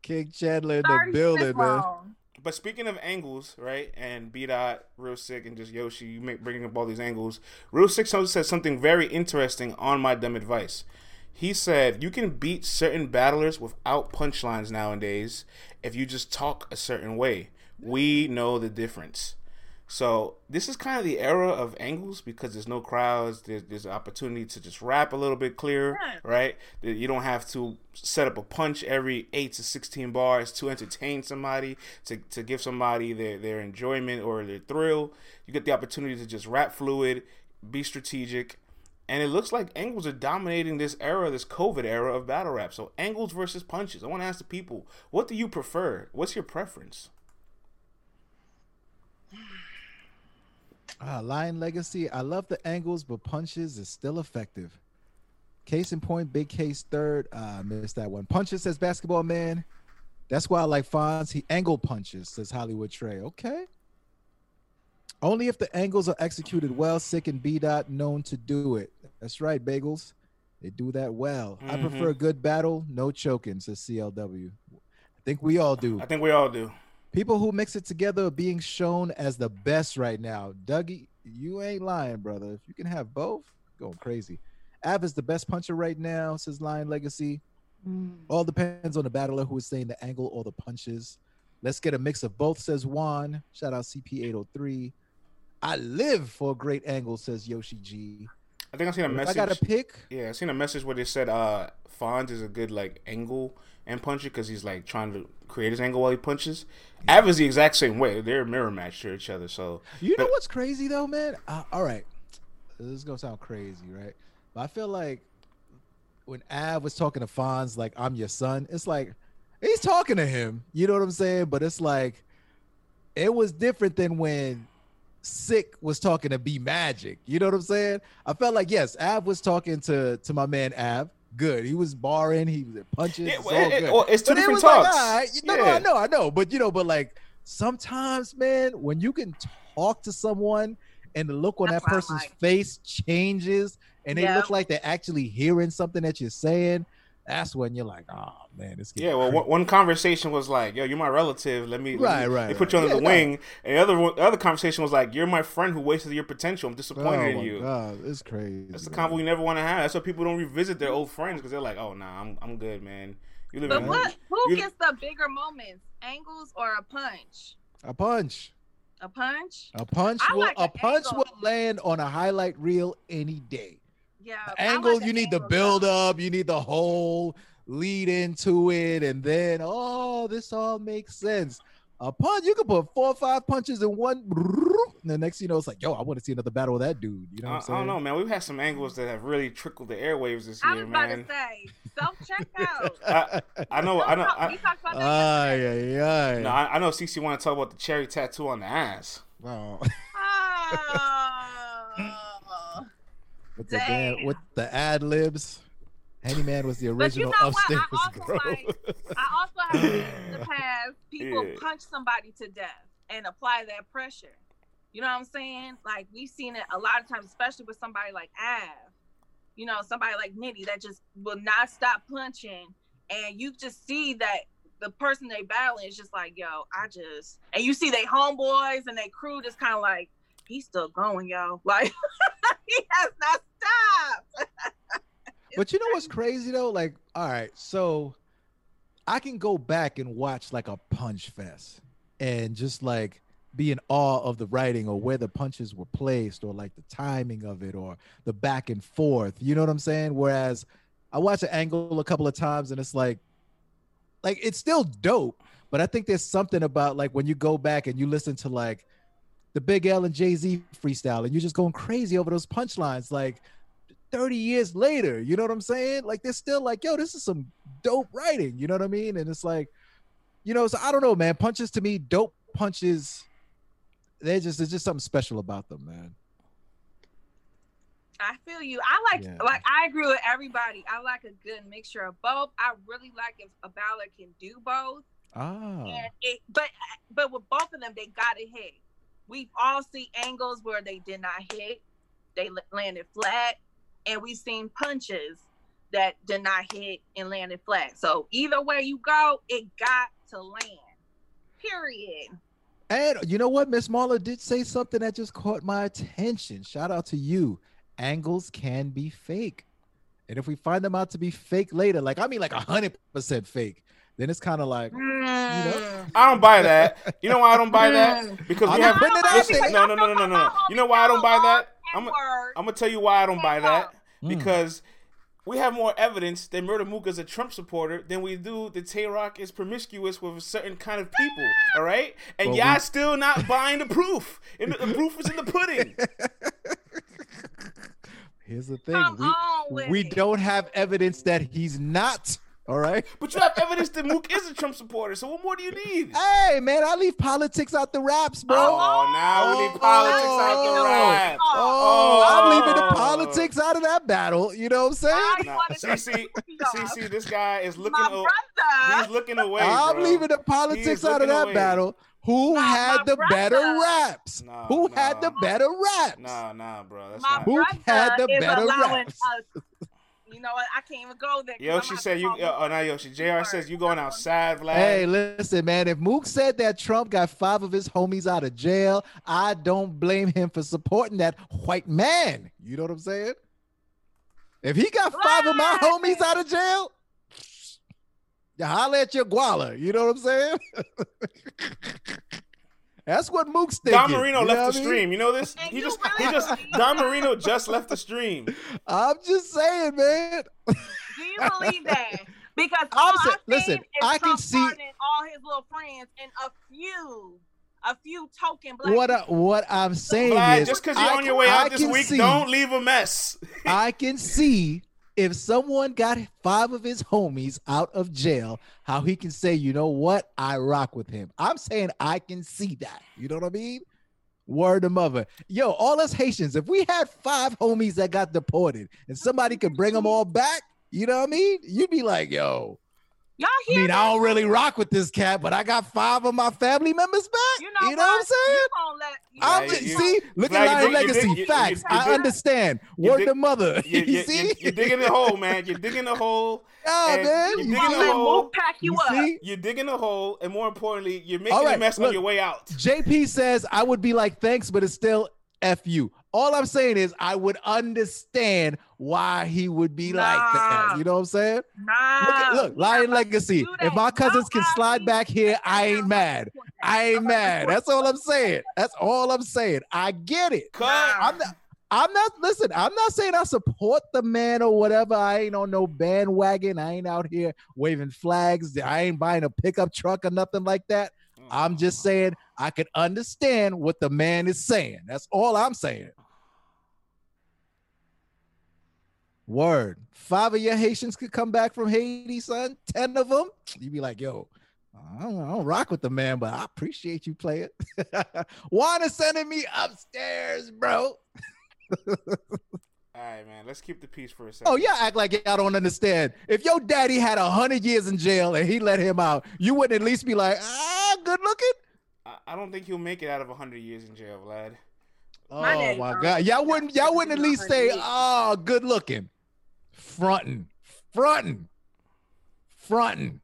King Chandler in the building, man. long. But speaking of angles, right, and B dot real sick and just Yoshi, you make bringing up all these angles. Real sick also said something very interesting on my dumb advice. He said you can beat certain battlers without punchlines nowadays if you just talk a certain way. We know the difference. So this is kind of the era of angles because there's no crowds. There's there's an opportunity to just rap a little bit clearer, Yeah. right? You don't have to set up a punch every eight to sixteen bars to entertain somebody, to, to give somebody their, their enjoyment or their thrill. You get the opportunity to just rap fluid, be strategic, and it looks like angles are dominating this era, this COVID era of battle rap. So angles versus punches. I want to ask the people, what do you prefer? What's your preference? Ah, Lion Legacy. I love the angles, but punches is still effective. Case in point, big case third. Uh, missed that one. Punches says basketball man. That's why I like Fonz. He angle punches, says Hollywood Trey. Okay. Only if the angles are executed well, sick and B dot known to do it. That's right, bagels. They do that well. I Mhm. prefer a good battle, no choking, says CLW. I think we all do. I think we all do. People who mix it together are being shown as the best right now. Dougie, you ain't lying, brother. If you can have both, going crazy. Av is the best puncher right now, says Lion Legacy. All depends on the battler who is saying the angle or the punches. Let's get a mix of both, says Juan. Shout out CP803. I live for a great angle, says Yoshi G. I think I seen a If I message. got to pick. Yeah, I seen a message where they said uh Fonz is a good like angle and puncher because he's like trying to create his angle while he punches. Av is the exact same way. They're a mirror match to each other. So You know what's crazy though, man? Uh, all right, this is gonna sound crazy, right? But I feel like when Av was talking to Fonz, like I'm your son, it's like he's talking to him. You know what I'm saying? But it's like it was different than when Sick was talking to B Magic. You know what I'm saying? I felt like yes, Av was talking to to my man Av. good. He was barring, he was punching. Yeah, it's well, all it- good. well, it's two But it different was like, talks. all right, no, no, Yeah. I know, I know, but you know, but like sometimes, man, when you can talk to someone and the look on That's that person's like. face changes, and they Yeah. look like they're actually hearing something that you're saying, that's when you're like, oh man, it's Yeah, well, one, one conversation was like, "Yo, you're my relative. Let me, let Right, me- right, They put you right. under Yeah, the no. wing." And the other the other conversation was like, "You're my friend who wasted your potential. I'm oh disappointed in oh, my you." god, it's crazy. That's the man. convo you never want to have. That's why people don't revisit their old friends because they're like, "Oh, nah, I'm I'm good, man. You live But in what? Who you- gets the bigger moments? Angles or a punch? A punch. A punch? A punch I will like a an punch angle. will land on a highlight reel any day. Yeah. The I angle, an you need the build though. up, you need the whole lead into it, and then oh, this all makes sense. A punch, you can put four or five punches in one. And the next, you know, it's like, yo, I want to see another battle with that dude. You know I, what I'm I don't know, man. We've had some angles that have really trickled the airwaves this I year, was about man. to say self checkout. I, I know, I know, I, we talked about that. Ay, yesterday. ay, ay. no, I, I know. CC want to talk about the cherry tattoo on the ass. Wow. Oh. Ah. With the damn, Damn. with the ad libs. Handyman was the But you original know what? I also girl. like- I also have seen in the past people Yeah. punch somebody to death and apply that pressure. You know what I'm saying? Like we've seen it a lot of times, especially with somebody like Av. You know, somebody like Nitty that just will not stop punching, and you just see that the person they battling is just like, yo, I just, and you see they homeboys and they crew just kind of like, he's still going, y'all. like he has not stopped. But you know what's crazy though? Like, all right, so I can go back and watch like a punch fest and just like be in awe of the writing or where the punches were placed or like the timing of it or the back and forth. You know what I'm saying? Whereas I watch an angle a couple of times and it's like, like it's still dope, but I think there's something about like when you go back and you listen to like the Big L and Jay Z freestyle and you're just going crazy over those punchlines. Like 30 years later, you know what I'm saying? Like they're still like, yo, this is some dope writing, you know what I mean? And it's like, you know, so I don't know, man. Punches to me, dope punches, they're just there's just something special about them, man. I feel you. I like Yeah. like I agree with everybody. I like a good mixture of both. I really like if a baller can do both. Ah. And it but but with both of them they got to hit. We've all seen angles where they did not hit. They landed flat and we've seen punches that did not hit and landed flat. So either way you go, it got to land. Period. And you know what? Miss Marla did say something that just caught my attention. Shout out to you. Angles can be fake. And if we find them out to be fake later, like I mean like a hundred percent fake, then it's kind of like Mm. I don't buy that. You know why I don't buy that? Because we have. not putting it out listen, no, no, no, no, no, no. You know why I don't buy that? I'm, I'm gonna tell you why I don't buy that. Mm. Because we have more evidence that Murder Mook is a Trump supporter than we do that Tay Roc is promiscuous with a certain kind of people. All right, and Well, y'all we- still not buying the proof. And the, the proof is in the pudding. here's the thing. Come we, on with we it. don't have evidence that he's not. All right. But you have evidence that Mook is a Trump supporter. So what more do you need? Hey man, I leave politics out the raps, bro. Oh, now we leave politics out the Oh. Oh. oh, I'm leaving the Oh. politics out of that battle. You know what I'm saying? Now you Nah, wanna CC, take me off. CC, this guy is looking. My o- he's looking away. I'm bro. leaving the politics out of that away. battle. Who My- had my the better raps? Nah, Who nah. had the better raps? Nah, nah, bro. That's my not. Who had the is better allowing raps? Us. You know what? I can't even go there. 'cause I'm Yoshi said you. call Oh, uh, uh, no, Yoshi. Jr. says you going outside, Vlad. Hey, listen, man. If Mook said that Trump got five of his homies out of jail, I don't blame him for supporting that white man. You know what I'm saying? If he got five of my homies out of jail, you holler at your guala. You know what I'm saying? That's what Mook's thinking. Don Marino you know left the mean? stream. You know this? And He just, really he just. Don? Marino just left the stream. I'm just saying, man. Do you believe that? Because I'm all sa- I've listen, seen is I can Trump see- all his little friends and a few, a few token black. What I, what I'm saying Vlad, is, just because you're I on your can- way I out this week, see- don't leave a mess. I can see if someone got five of his homies out of jail, how he can say, you know what, I rock with him. I'm saying I can see that. You know what I mean? Word to mother. Yo, all us Haitians, if we had five homies that got deported and somebody could bring them all back, You know what I mean? You'd be like, yo, Y'all I mean, that? I don't really rock with this cat, but I got five of my family members back. You know, You know what I'm saying? You let, you I'm you- just, you- see, look Vlad, at you Lion Legacy. you- Facts. you- you I understand. you Word dig- to mother. You, You, you, see? you, you're digging a hole, man. You're digging a hole. yeah, man. you're digging gonna a see? let hole. Pack you, You up. see? You're digging a hole, and more importantly, you're making All a right, mess on your way out. JP says I would be like, thanks, but it's still F you. All I'm saying is I would understand why he would be like that. You know what I'm saying? Nah. Look, look, Lion Legacy. If my cousins can slide back here, I ain't mad. I ain't I'm about to mad. That's all I'm saying. That's all I'm saying. I get it. Nah. I'm not. I'm not. Listen, I'm not saying I support the man or whatever. I ain't on no bandwagon. I ain't out here waving flags. I ain't buying a pickup truck or nothing like that. I'm just saying I can understand what the man is saying. That's all I'm saying. Word. Five of your Haitians could come back from Haiti, son. Ten of them. You'd be like, yo, I don't, I don't rock with the man, but I appreciate you playing. Wanna sending me upstairs, bro. All right, man. Let's keep the peace for a second. Oh, yeah, act like y'all don't understand. If your daddy had a hundred years in jail and he let him out, you wouldn't at least be like, ah, good looking. I, I don't think he'll make it out of 100 years in jail, Vlad. Oh My my, god, y'all wouldn't y'all wouldn't at least say, oh, good looking, fronting, fronting, fronting.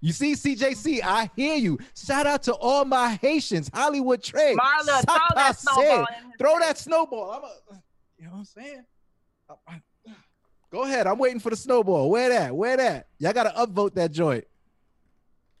You see, CJC, I hear you. Shout out to all my Haitians, Hollywood Trade. Marla, throw that snowball Throw that snowball. I'm a, you know what I'm saying? I- I- Go ahead. I'm waiting for the snowball. Where that? Where that? Y'all gotta upvote that joint.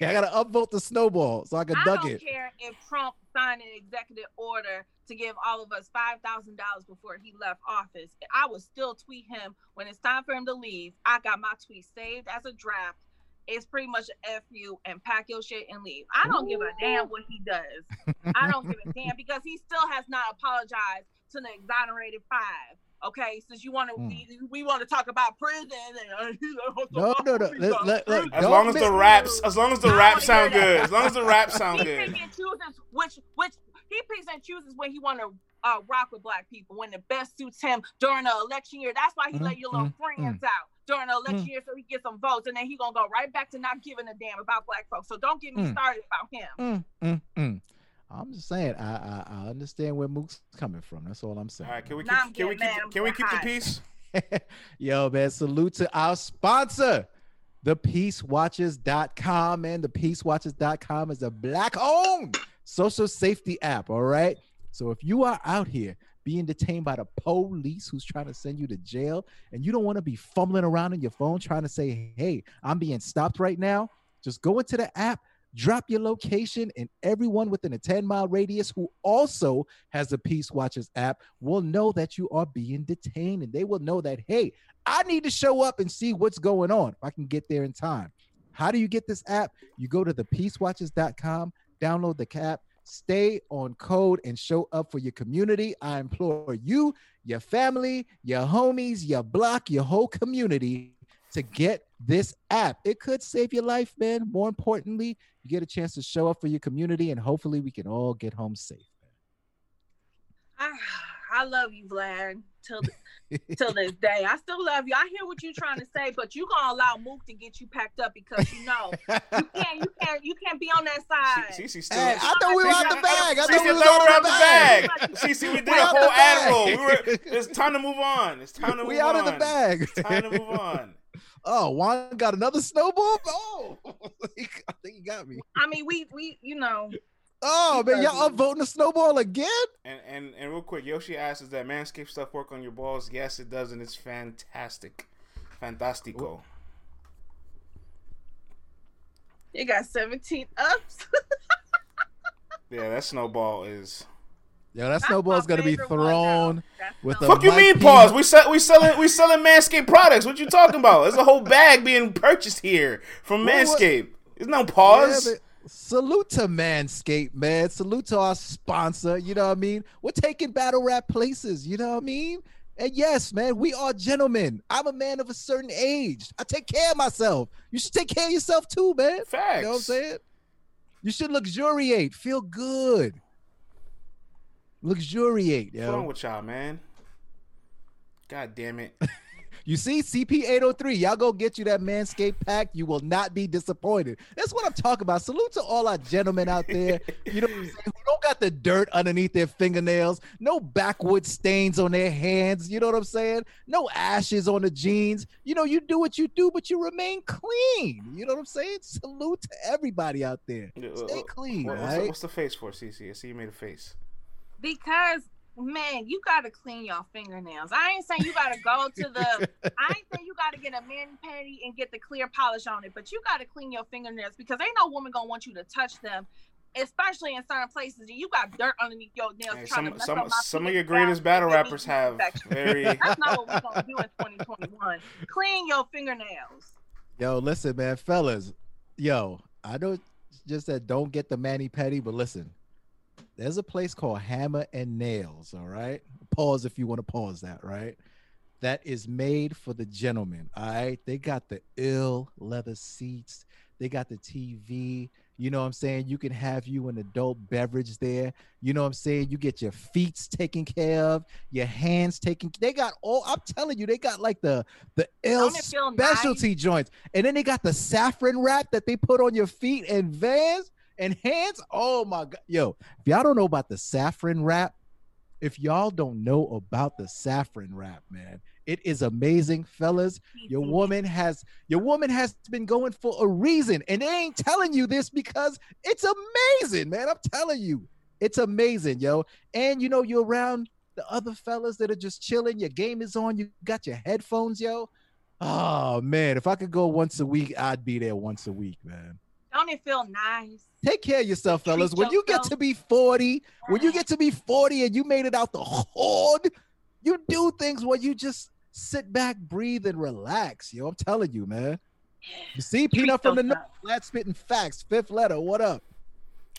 Y'all gotta upvote the snowball so I can I duck don't it. care if Trump signed an executive order to give all of us five thousand dollars before he left office. I would still tweet him when it's time for him to leave. I got my tweet saved as a draft. It's pretty much F you and pack your shit and leave. I don't give a damn what he does. I don't give a damn because he still has not apologized to the exonerated five. Okay, since you want to, Hmm. we, we want to talk about prison and uh, No, no, no. Let- let- let- As long as the miss- raps, as long as the I raps sound good, as long as the raps sound he good. picks and chooses which which he picks and chooses when he want to uh, rock with black people when the best suits him during the election year. That's why he Mm, let your little mm, friends out during the election year so he get some votes, and then he gonna go right back to not giving a damn about black folks. So don't get me Mm. started about him. I'm just saying, I, I I understand where Mook's coming from. That's all I'm saying. All right, can we Nah, keep, can we keep, can we keep the peace? Yo, man, salute to our sponsor, the peacewatchers.com. And the peacewatchers.com is a black owned social safety app. All right. So if you are out here being detained by the police who's trying to send you to jail and you don't want to be fumbling around on your phone trying to say, hey, I'm being stopped right now, just go into the app. Drop your location, and everyone within a 10 mile radius who also has the Peace Watchers app will know that you are being detained and they will know that, hey, I need to show up and see what's going on if I can get there in time. How do you get this app? You go to the peacewatchers.com, download the app, stay on code, and show up for your community. I implore you, your family, your homies, your block, your whole community to get this app. It could save your life, man. More importantly, you get a chance to show up for your community, and hopefully, we can all get home safe. I, ah, I love you, Vlad. Till till this day, I still love you. I hear what you're trying to say, but you gonna allow Mook to get you packed up because you know you can't, you can't, you can't be on that side. Cece still. Hey, I thought we were out of the bag. I thought we thought was we were out out the the bag. bag. Cece, we did We a whole bag. Admiral. We were. It's time to move on. It's time to move We out on. of the bag. It's time to move on. Oh, Juan got another snowball. Oh, I think he got me. I mean, we, we, you know, Oh man, y'all upvoting the snowball again? And and and real quick, Yoshi asks, "Does that Manscaped stuff work on your balls?" Yes, it does, and it's fantastic, fantastico. you got 17 ups. Yeah, that snowball is. Yo, that That's snowball's gonna be thrown with the Fuck you mean? Pause. We sell we selling we selling Manscaped products. What you talking about? There's a whole bag being purchased here from What- what- Manscaped. There's no Yeah, pause. but salute to Manscaped, man. Salute to our sponsor. You know what I mean? We're taking battle rap places. You know what I mean? And yes, man, we are gentlemen. I'm a man of a certain age. I take care of myself. You should take care of yourself too, man. Facts. You know what I'm saying? You should luxuriate, feel good. Luxuriate, What's wrong with y'all, man? God damn it. You see CP803, y'all go get you that Manscaped pack. You will not be disappointed. That's what I'm talking about. Salute to all our gentlemen out there. You know what I'm saying? Who don't got the dirt underneath their fingernails, no backwood stains on their hands. You know what I'm saying? No ashes on the jeans. You know, you do what you do, but you remain clean. You know what I'm saying? Salute to everybody out there. Uh, Stay uh, clean, What- what's, right? the, what's the face for, CC? I see you made a face. Because man, you gotta clean your fingernails. I ain't saying you gotta go to the. I ain't saying you gotta get a mani pedi and get the clear polish on it, but you gotta clean your fingernails because ain't no woman gonna want you to touch them, especially in certain places. And you got dirt underneath your nails. Hey, trying to some mess some up my some of your greatest battle rappers have infection. very. That's not what we're gonna do in 2021. Clean your fingernails. Yo, listen, man, fellas. Yo, I know it's just that don't get the mani petty, but listen, there's a place called Hammer and Nails. All right, pause if you want to pause that. Right, that is made for the gentleman. All right, they got the ill leather seats. They got the TV. You know what I'm saying? You can have you an adult beverage there. You know what I'm saying? You get your feet taken care of, your hands taken. They got all. I'm telling you, they got like the the it feel nice? specialty joints, and then they got the saffron wrap that they put on your feet and vans and hands. Oh my god, yo! If y'all don't know about the saffron wrap, if y'all don't know about the saffron wrap, man, it is amazing, fellas. Your woman has your woman has been going for a reason, and they ain't telling you this because it's amazing, man. I'm telling you, it's amazing, yo. And you know, you're around the other fellas that are just chilling. Your game is on. You got your headphones, yo. Oh man, if I could go once a week, I'd be there once a week, man. Don't it feel nice? Take care of yourself, fellas. When you get to be 40, when you get to be 40 and you made it out the hood, you do things where you just sit back, breathe, and relax. Yo, I'm telling you, man. You see, Peanut from the North, flat spitting facts, fifth letter. What up?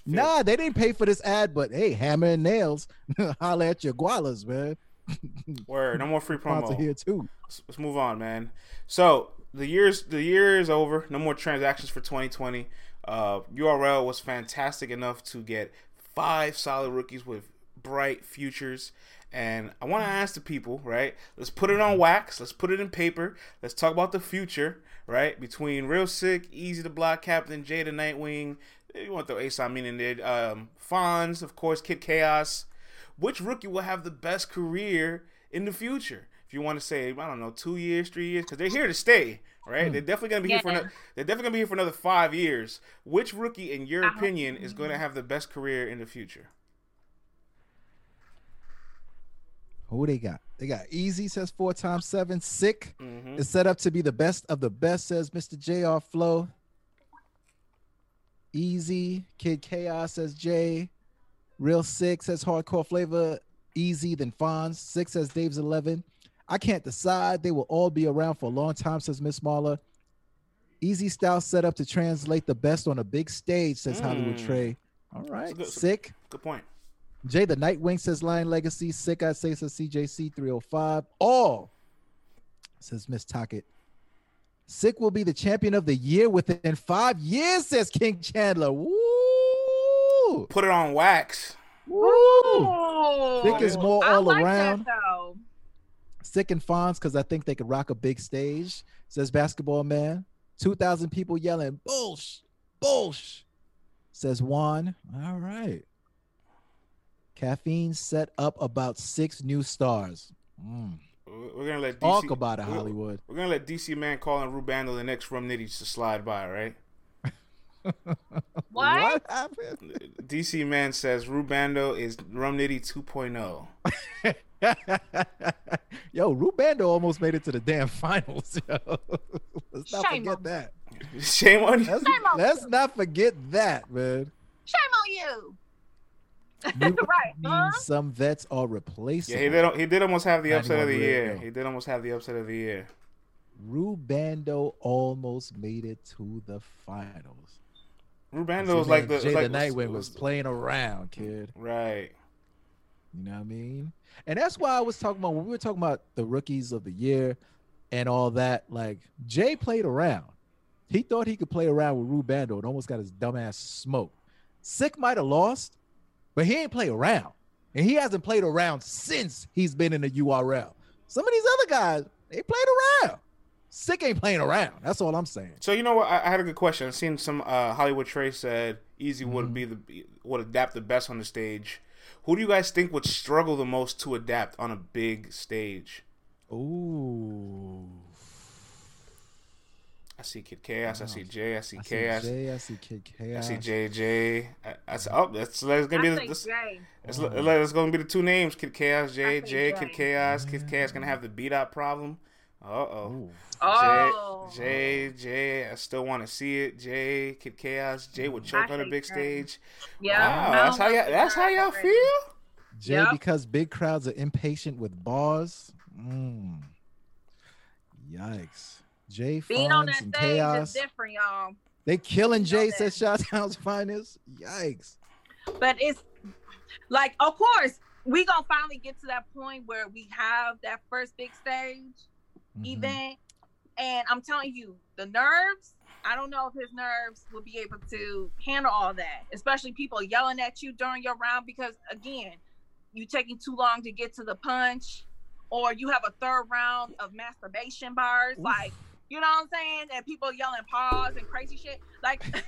Nah, they didn't pay for this ad, but hey, hammer and nails, holla at your gualas, man. Word, no more free promo. here too. Let's, let's move on, man. So the years the year is over. No more transactions for 2020. Uh, URL was fantastic enough to get five solid rookies with bright futures. And I want to ask the people, right? Let's put it on wax. Let's put it in paper. Let's talk about the future, right? Between Real Sick, Eazy to Block, Captain J the Nightwing. You want to throw Ace Amin in there. Um, Fonz, of course, Kid Chaos. Which rookie will have the best career in the future? If you want to say, I don't know, two years, three years, because they're here to stay, right? They're mm. definitely gonna be here for another. They're definitely gonna be here for another five years. Which rookie, in your I hope- opinion, is going to mm-hmm. have the best career in the future? Who they got? They got Eazy says four times seven. Sick hmm is set up to be the best of the best, says Mr. JR Flow. Eazy. Kid Chaos says J. Real Sick says Hardcore Flavor. Eazy, then Fonz. Six says Dave's 11. I can't decide. They will all be around for a long time, says Miss Marla. Eazy style set up to translate the best on a big stage, says Hollywood Mm. Trey. All right. good- Sick. Good point. Jay the Nightwing says Lion Legacy. Sick I say says CJC 305. All says Miss Tockett. Sick will be the champion of the year within five years, says King Chandler. Woo! Put it on wax. Woo! Sick is more I all like around. That, though. Sick and Fonz because I think they could rock a big stage, says Basketball Man. 2,000 people yelling, Bullsh, Bullsh, says Juan. All right. Caffeine set up about six new stars. Mm. We're we're gonna let DC, Talk about it, we're- Hollywood. We're gonna let DC Man call and Rubando the next Rum Nitty to slide by, right? What? happened? DC Man says Rubando is Rum Nitty oh. 2.0. yo, Rubando almost made it to the damn finals. Yo. Let's not Shame forget on that. Shame on you. Let's, Shame on let's not forget that, man. Shame on you. Right, huh? some vets are replaceable. Yeah, he did. He did almost have the upset of the year. real. He did almost have the upset of the year. Rubando almost made it to the finals. Rubando was like the Jay like, the Nightwing was playing around, kid. right. You know what I mean? And that's why I was talking about when we were talking about the rookies of the year and all that. Like Jay played around. He thought he could play around with Rubando and almost got his dumbass smoked. Sick might have lost, but he ain't play around. And he hasn't played around since he's been in the URL. Some of these other guys, They played around. Sick ain't playing around. That's all I'm saying. So you know what? I, I had a good question. I seen some uh, Hollywood Trey said Eazy would Mm-hmm. be the would adapt the best on the stage. Who do you guys think would struggle the most to adapt on a big stage? Ooh. I see Kid Chaos. I see Jay. I see I see Chaos. Jay. I see Kid I Chaos. see JJ. I, I see, oh, that's, that's gonna be I the, say this, Jay. it's, it's gonna be the two names: Kid Chaos, Jay, Jay, Jay. Kid Chaos. Kid Chaos gonna have the beat out problem. Uh oh. Ooh. Oh, Jay, Jay, Jay, I still want to see it. Jay, Kid Chaos, Jay would choke on a big Jay. stage. yeah. wow, I that's how y'all. That's how y'all feel. Jay, Yep. because big crowds are impatient with bars. Mm. Yikes. Jay, Being on that and stage Chaos. is different, y'all. They killing You Jay, says Shot Town's finest. Yikes. But it's like, of course, we gonna finally get to that point where we have that first big stage Mhm. event, and I'm telling you, the nerves. I don't know if his nerves will be able to handle all that, especially people yelling at you during your round because again, you taking too long to get to the punch, or you have a third round of masturbation bars, Oof. like you know what I'm saying, and people yelling pause and crazy shit, like.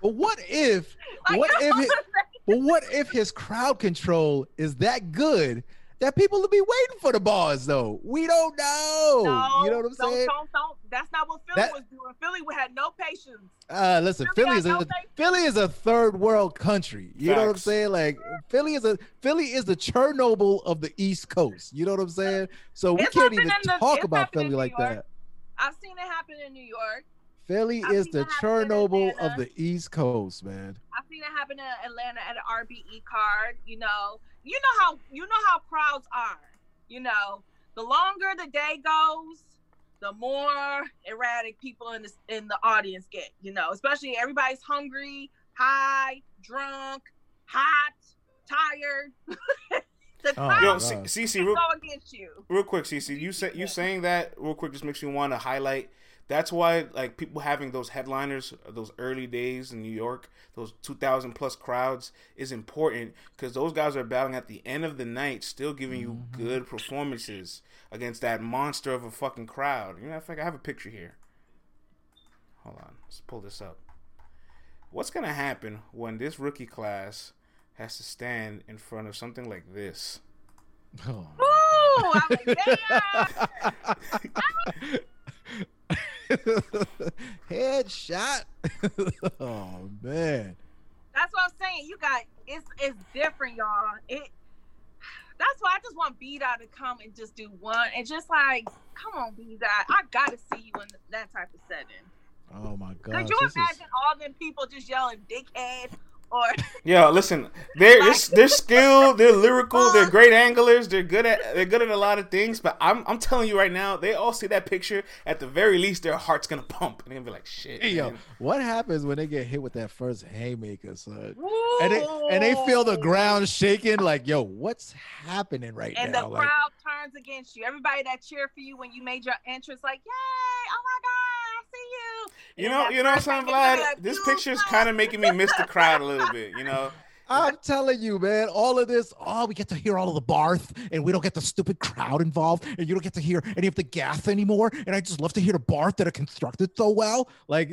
But what if like, What if it- what I'm saying? but what if his crowd control is that good that people will be waiting for the bars though? We don't know. No, you know what I'm don't, saying? Don't, don't. That's not what Philly That- was doing. Philly had no patience. Uh listen, Philly Philly is got a patience. Philly is a third world country. You know what I'm saying? Like Philly is a Philly is the Chernobyl of the East Coast. You know what I'm saying? So we It's can't even the- talk about Philly like York. that. I've seen it happen in New York. Philly I've is the it happen in Chernobyl of the East Coast, man. I've seen it happen in Atlanta at an RBE card. You know, you know how you know how crowds are. You know, the longer the day goes, the more erratic people in the in the audience get. You know, especially everybody's hungry, high, drunk, hot, tired. the Oh, crowd Yo, God. C- Cece, real, go against you. real quick, Cece, you say you saying that real quick just makes me want to highlight. That's why like people having those headliners, those early days in New York, those two thousand plus crowds is important because those guys are battling at the end of the night, still giving you mm-hmm. good performances against that monster of a fucking crowd. You know, I think I have a picture here. Hold on, let's pull this up. What's gonna happen when this rookie class has to stand in front of something like this? Oh. Ooh, I'm like, damn. Headshot. oh man. That's what I'm saying. You got it's it's different, y'all. It that's why I just want B Dot to come and just do one and just like, come on, B Dot. I gotta see you in that type of setting. Oh my god. Could you imagine all them people just yelling dickhead or Yo, listen, they're they're, they're skilled, they're lyrical, they're great anglers, they're good at they're good at a lot of things. But I'm I'm telling you right now, they all see that picture. At the very least, their heart's gonna pump, and they're gonna be like, "Shit, Hey, yo, what happens when they get hit with that first haymaker, son? And they and they feel the ground shaking, like, yo, what's happening right and now? And the Like, crowd turns against you. Everybody that cheered for you when you made your entrance, like, yay! Oh my god, I see you. You know, you know, first what I'm second, Vlad. This picture is kind of making me miss the crowd a little bit. You know, I'm telling you, man, all of this, oh, we get to hear all of the barth, and we don't get the stupid crowd involved, and you don't get to hear any of the gaff anymore. And I just love to hear the barth that are constructed so well. Like,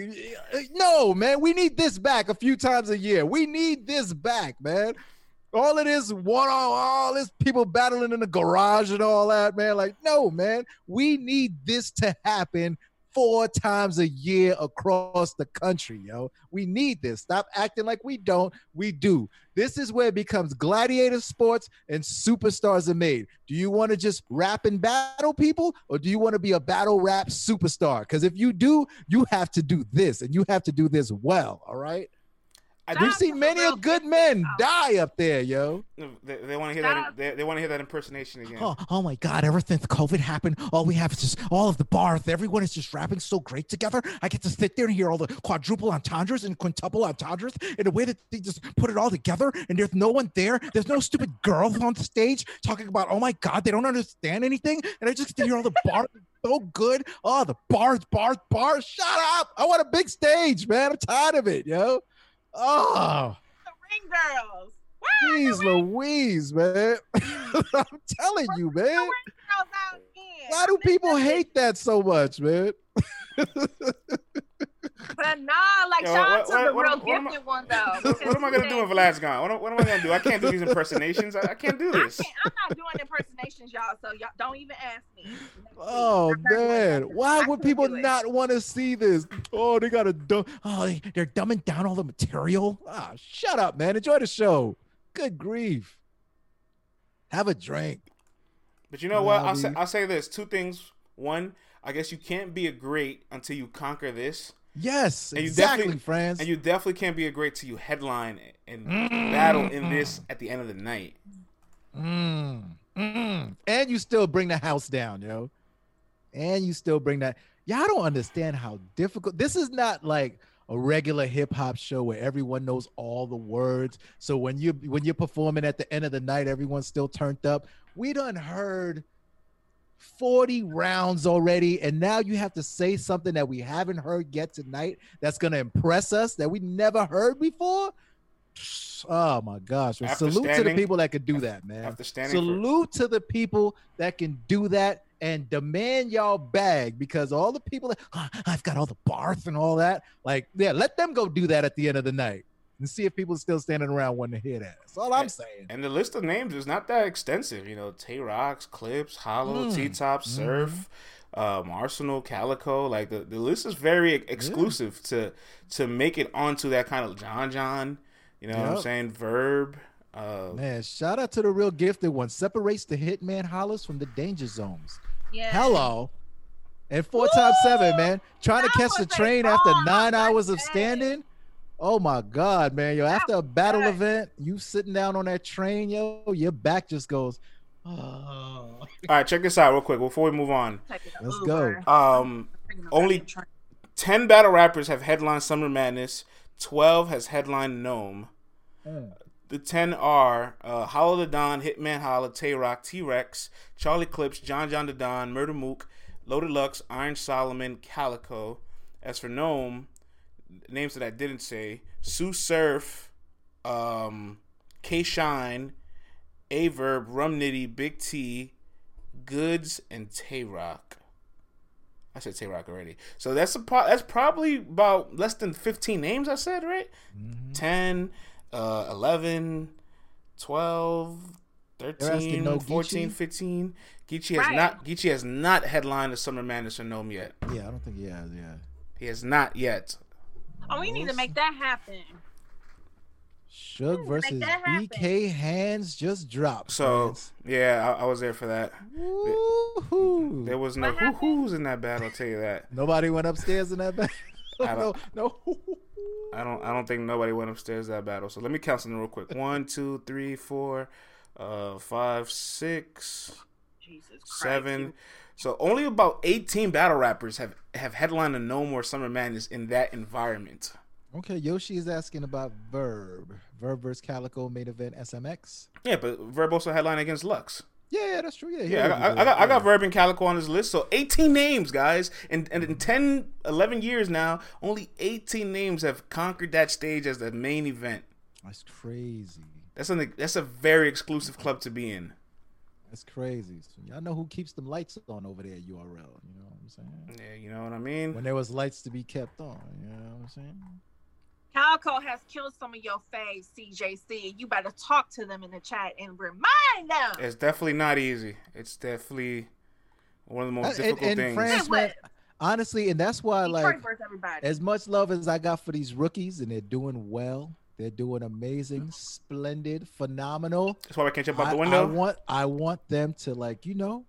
no, man, we need this back a few times a year. We need this back, man. All of this one on all this people battling in the garage and all that, man. Like, no, man, we need this to happen four times a year across the country, yo. We need this. Stop acting like we don't. We do. This is where it becomes gladiator sports and superstars are made. Do you want to just rap and battle people or do you want to be a battle rap superstar? Because if you do, you have to do this and you have to do this well. All right. I Shout We've seen many Pharrell of good Williams. men die up there, yo. they, they want to hear Shout that. They, they want to hear that impersonation again. Oh, oh my God! Ever since COVID happened, all we have is just all of the bars. Everyone is just rapping so great together. I get to sit there and hear all the quadruple entendres and quintuple entendres in a way that they just put it all together. And there's no one there. There's no stupid girls on stage talking about, oh my God, they don't understand anything. And I just get to hear all the bars. So good. Oh, the bars, bars, bars. Shut up. I want a big stage, man. I'm tired of it, yo. Oh, The ring girls. Where are Jeez ring Louise, man. I'm telling you, man. girls out again. Why do people hate that so much, man? But nah, like Yo, shout out what- to the real am- I- gifted one though. What, what am I gonna do when Vlad's gone? What, am- what am I gonna do? I can't do these impersonations. I, I can't do I this. can't, I'm not doing impersonations, y'all. So y'all don't even ask me. Oh I'm not doing man, why would people not want to see this? Oh, they got to dumb. Oh, they- they're dumbing down all the material. Ah, shut up, man. Enjoy the show. Good grief. Have a drink. But you know what? I'll say, I'll say this: two things. One, I guess you can't be a great until you conquer this, Yes, And exactly, friends. and you definitely can't be a great till you headline and Mm. battle in this at the end of the night. Mm, mm. And you still bring the house down, yo. And you still bring that. Y'all don't understand how difficult this is not like a regular hip hop show where everyone knows all the words. So when you when you're performing at the end of the night, everyone's still turned up. We done heard 40 rounds already, and now you have to say something that we haven't heard yet tonight that's gonna impress us that we never heard before. Oh my gosh. Well, salute to the people that could do that, man. Standing for, Salute to the people that can do that and demand y'all bag because all the people that "Ah, I've got all the bars and all that, like, yeah, let them go do that at the end of the night and see if people are still standing around wanting to hear that. That's all I'm saying. and the list of names is not that extensive. You know, Tay Rocs, Clips, Hollow, Mm. T Top, Surf, um, Arsenal, Calico. Like the, the list is very exclusive to to make it onto that kind of John John. You know what I'm saying? Verb. Uh, Man, shout out to the real gifted one. Separates the hitman Hollis from the danger zones. Yeah. Hello. And four times seven, man. Trying to catch the train after nine I hours of standing. Oh my God, man. Yo, after a battle good. event, you sitting down on that train, yo, your back just goes, oh. all right, check this out real quick before we move on. Let's go. Um, only- 10 battle rappers have headlined Summer Madness. 12 has headlined NOME. Mm. The 10 are uh, Hollow the Don, Hitman Holla, Tay Roc, T Rex, Charlie Clips, John John the Don, Murder Mook, Loaded Lux, Iron Solomon, Calico. As for NOME, names that I didn't say Sue Surf, um, K Shine, Aye Verb, Rum Nitty, Big T, Goodz, and Tay Roc. I said Tay Roc already. So that's a pro- that's probably about less than 15 names I said, right? Mhm. 10, uh, 11, 12, 13, no 14, Geechi? 15. Geechi has Right. not Geechi has not headlined the Summer Madness or NOME yet. Yeah, I don't think he has, yeah. He has not yet. Oh, we need to make that happen. Shug versus. BK hands just dropped. So friends. yeah, I, I was there for that. Woo-hoo. There was no What hoo happened? hoos in that battle. I'll tell you that. Nobody went upstairs in that battle. I no, don't- no. I don't. I don't think nobody went upstairs that battle. So let me count something real quick. One, two, three, four, uh, five, six, Jesus Christ. So only about eighteen battle rappers have have headlined a No More Summer Madness in that environment. Okay, Yoshi is asking about Verb. Verb versus Calico main event SMX. Yeah, but Verb also headlined against Lux. Yeah, yeah, that's true. Yeah, Yeah, I got, I, I got, I got Verb and Calico on this list. So 18 names, guys. And, and in 10, 11 years now, only 18 names have conquered that stage as the main event. That's crazy. That's something. That's a very exclusive club to be in. That's crazy. So y'all know who keeps them lights on over there at URL. You know what I'm saying? Yeah, you know what I mean. When there was lights to be kept on. You know what I'm saying? Calico has killed some of your faves, CJC. You better talk to them in the chat and remind them. It's definitely not easy. It's definitely one of the most difficult and things. France, man, honestly, and that's why, Detroit like, as much love as I got for these rookies, and they're doing well. They're doing amazing, mm-hmm. splendid, phenomenal. That's why I can't jump out the I want I want them to like, you know,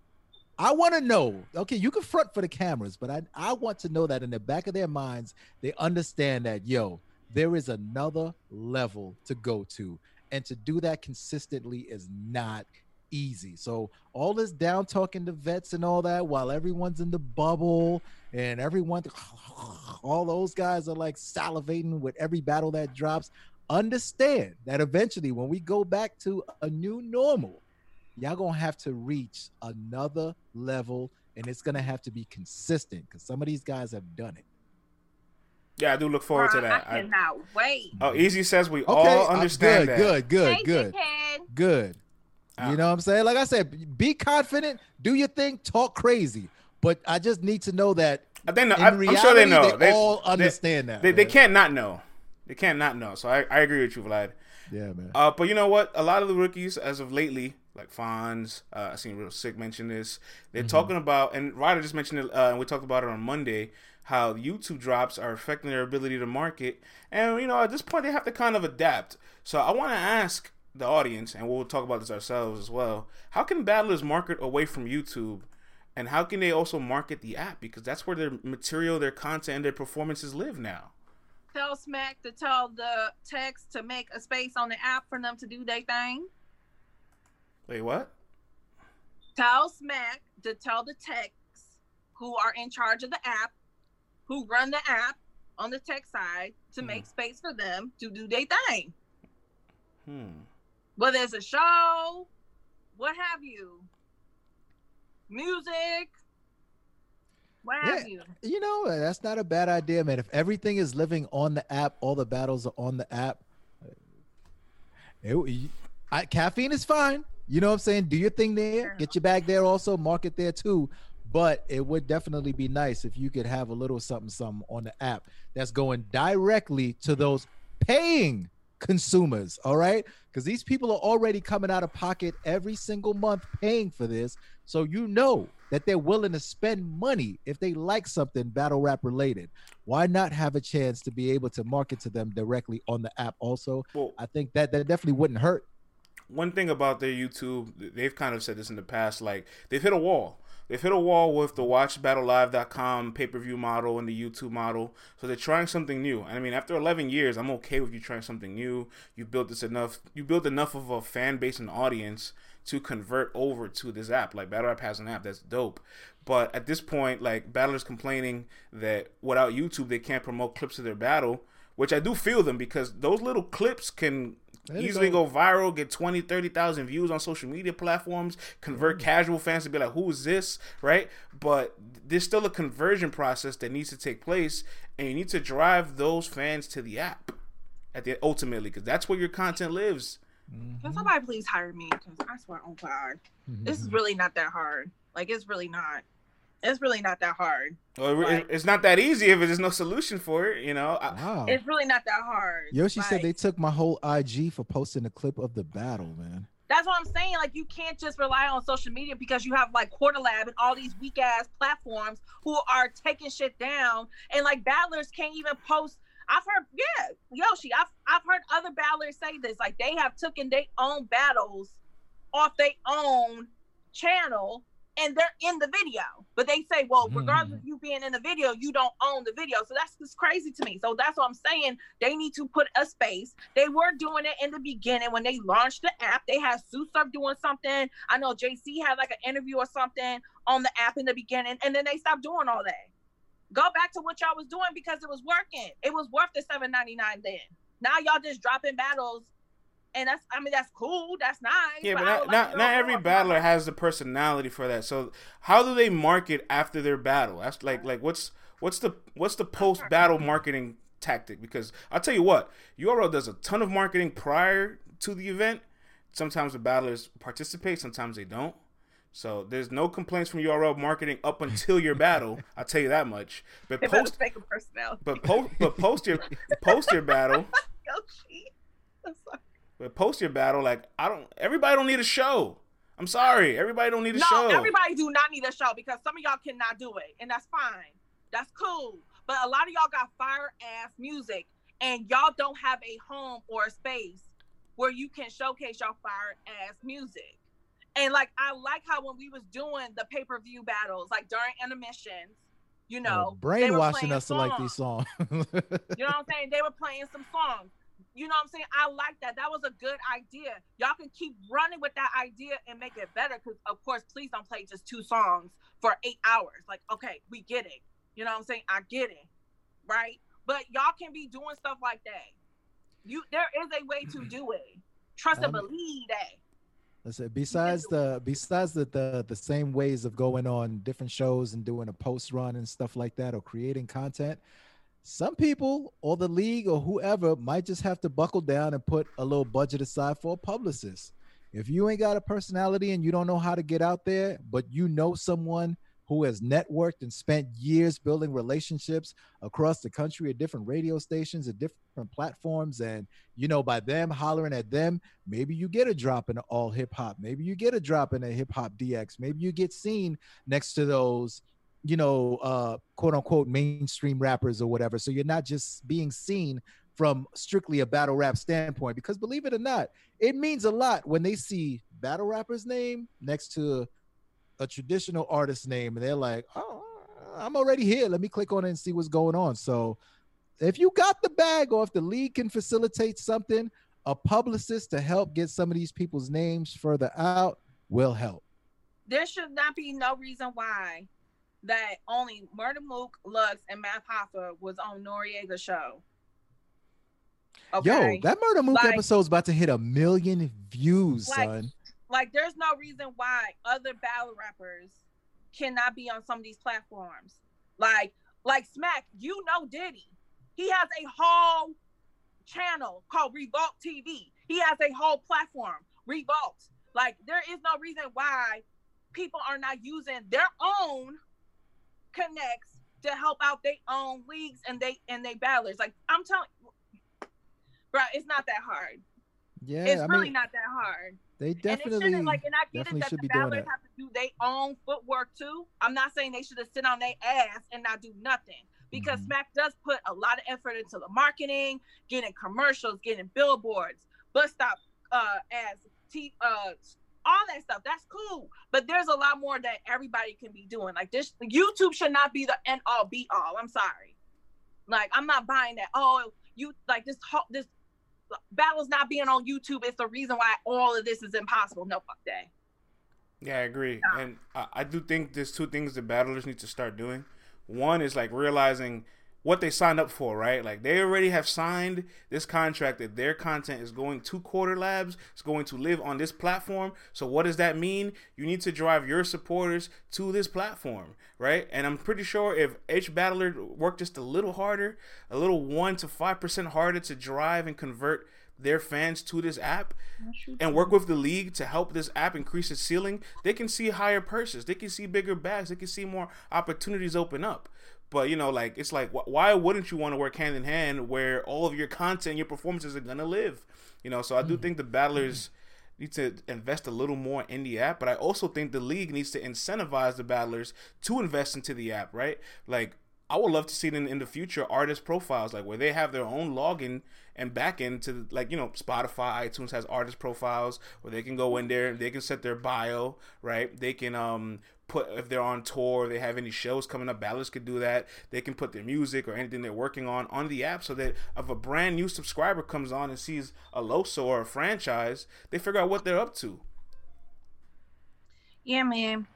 I want to know. Okay, you can front for the cameras, but I I want to know that in the back of their minds, they understand that yo, there is another level to go to. And to do that consistently is not easy. So all this down talking to vets and all that while everyone's in the bubble and everyone all those guys are like salivating with every battle that drops understand that eventually when we go back to a new normal y'all gonna have to reach another level and it's gonna have to be consistent because some of these guys have done it yeah, I do look forward to that. I I, cannot wait. oh, Eazy says we okay all uh, understand good that. good good hey, good dickhead. good Ah. You know what I'm saying? Like I said, be confident, do your thing, talk crazy. But I just need to know that I think in I, I'm sure they know. they, all understand that. They, they can't not know. They can't not know. So I, I agree with you, Vlad. Yeah, man. Uh, but you know what? A lot of the rookies, as of lately, like Fonz, uh, I seen Real Sick mention this. They're talking about, and Ryder just mentioned it, uh, and we talked about it on Monday, how YouTube drops are affecting their ability to market. And, you know, at this point, they have to kind of adapt. So I want to ask the audience, and we'll talk about this ourselves as well. How can battlers market away from YouTube? And how can they also market the app? Because that's where their material, their content, and their performances live now. Tell Smack to tell the text to make a space on the app for them to do their thing. Wait, what? Tell Smack to tell the techs who are in charge of the app, who run the app on the tech side, to Hmm. make space for them to do their thing. Hmm. Whether it's a show, what have you, music, what have you. You know, that's not a bad idea, man. If everything is living on the app, all the battles are on the app. It, I, caffeine is fine. You know what I'm saying? Do your thing there. Get your bag there also. Market there too. But it would definitely be nice if you could have a little something, something on the app that's going directly to those paying consumers. All right. Because these people are already coming out of pocket every single month paying for this. So you know that they're willing to spend money if they like something battle rap related. Why not have a chance to be able to market to them directly on the app also? Well, I think that that definitely wouldn't hurt. one thing about their YouTube, they've kind of said this in the past, like they've hit a wall. They've hit a wall with the WatchBattleLive.com pay-per-view model and the YouTube model. So they're trying something new. And I mean, after 11 years, I'm okay with you trying something new. You built this enough. You built enough of a fan base and audience to convert over to this app. Like Battle Rap has an app that's dope. But at this point, like battlers complaining that without YouTube they can't promote clips of their battle, which I do feel them because those little clips can easily go. go viral, get 20, 30,000 views on social media platforms, convert casual fans to be like, who is this? Right? But there's still a conversion process that needs to take place, and you need to drive those fans to the app at the ultimately, because that's where your content lives. Can mm-hmm. somebody please hire me? Because I swear, oh God, this is mm-hmm. really not that hard. Like, it's really not. It's really not that hard. Well, it- Right. It's not that easy if there's no solution for it, you know? Wow. It's really not that hard. Yoshi said they took my whole IG for posting a clip of the battle, man. That's what I'm saying. Like, you can't just rely on social media because you have like Quarter Lab and all these weak ass platforms who are taking shit down, and like battlers can't even post. I've heard, yeah, Yoshi. I've I've heard other battlers say this. Like, they have taken their own battles off their own channel. And they're in the video, but they say, "Well, hmm. regardless of you being in the video, you don't own the video." So that's just crazy to me. So that's what I'm saying. They need to put a space. They were doing it in the beginning when they launched the app. They had Susurf doing something. I know JC had like an interview or something on the app in the beginning, and then they stopped doing all that. Go back to what y'all was doing because it was working. It was worth the seven ninety nine then. Now y'all just dropping battles, and that's I mean that's cool. That's nice. yeah, but not, like not, not every battler has the personality for that. So how do they market after their battle? That's like like what's what's the what's the post battle marketing tactic? Because I'll tell you what, URL does a ton of marketing prior to the event. Sometimes the battlers participate, sometimes they don't. So there's no complaints from URL marketing up until your battle. I'll tell you that much. But They post fake a personality. but post but post your post your battle. Yoshi. I'm sorry. But post your battle, like I don't everybody don't need a show. I'm sorry. Everybody don't need a No, show. everybody do not need a show because some of y'all cannot do it, and that's fine. That's cool. But a lot of y'all got fire ass music, and y'all don't have a home or a space where you can showcase your fire ass music. And like I like how when we was doing the pay per view battles, like during intermissions, you know, Oh, brainwashing us to like these songs. songs. You know what I'm saying? They were playing some songs. You know what I'm saying? I like that. That was a good idea. Y'all can keep running with that idea and make it better. Because of course, please don't play just two songs for eight hours. Like, okay, we get it. You know what I'm saying? I get it, right? But y'all can be doing stuff like that. You, there is a way to do it. Trust and believe that. Listen, besides the besides the, the the same ways of going on different shows and doing a post run and stuff like that or creating content, some people or the league or whoever might just have to buckle down and put a little budget aside for a publicist. If you ain't got a personality and you don't know how to get out there, but you know someone who has networked and spent years building relationships across the country at different radio stations at different platforms. And you know by them hollering at them maybe you get a drop in AllHipHop. Maybe you get a drop in a HipHopDX maybe you get seen next to those you know uh quote unquote mainstream rappers or whatever. So you're not just being seen from strictly a battle rap standpoint because believe it or not it means a lot when they see battle rapper's name next to a traditional artist name and they're like, oh, I'm already here. Let me click on it and see what's going on. So if you got the bag or if the league can facilitate something, a publicist to help get some of these people's names further out will help. There should not be no reason why that only Murder Mook, Lux, and Math Hoffa was on Noreaga's show. Okay? Yo, that Murder Mook like, episode's about to hit a million views, like, son. Like, there's no reason why other battle rappers cannot be on some of these platforms. Like, like Smack, you know Diddy. He has a whole channel called Revolt TV. He has a whole platform, Revolt. Like, there is no reason why people are not using their own connects to help out their own leagues and they and they battlers. Like I'm telling, bro, it's not that hard. Yeah, it's I really mean, not that hard. They definitely and like, and I get it that the ballers have to do their own footwork too. I'm not saying they should have sit on their ass and not do nothing because mm-hmm. Smack does put a lot of effort into the marketing, getting commercials, getting billboards, bus stop uh, as t uh, all that stuff. That's cool, but there's a lot more that everybody can be doing. Like this, YouTube should not be the end all be all. I'm sorry, like I'm not buying that. Oh, you like this this battles not being on YouTube is the reason why all of this is impossible. No, fuck that. Yeah, I agree, and I, I do think there's two things the battlers need to start doing. One is like realizing what they signed up for, right? Like they already have signed this contract that their content is going to Quarter Labs, it's going to live on this platform. So what does that mean? You need to drive your supporters to this platform, right? And I'm pretty sure if H Battler worked just a little harder, a little one to five percent harder to drive and convert their fans to this app and work with the league to help this app increase its ceiling, they can see higher purses, they can see bigger bags, they can see more opportunities open up. But you know, like it's like why wouldn't you want to work hand in hand where all of your content, your performances are gonna live? You know, so I do mm. think the battlers need to invest a little more in the app, but I also think the league needs to incentivize the battlers to invest into the app, right? Like I would love to see in, in the future artist profiles, like where they have their own login and back into like you know Spotify, iTunes has artist profiles where they can go in there, they can set their bio, right? They can um put if they're on tour, they have any shows coming up, battlers could do that. They can put their music or anything they're working on on the app so that if a brand new subscriber comes on and sees a Loso or a franchise, they figure out what they're up to. Yeah, man.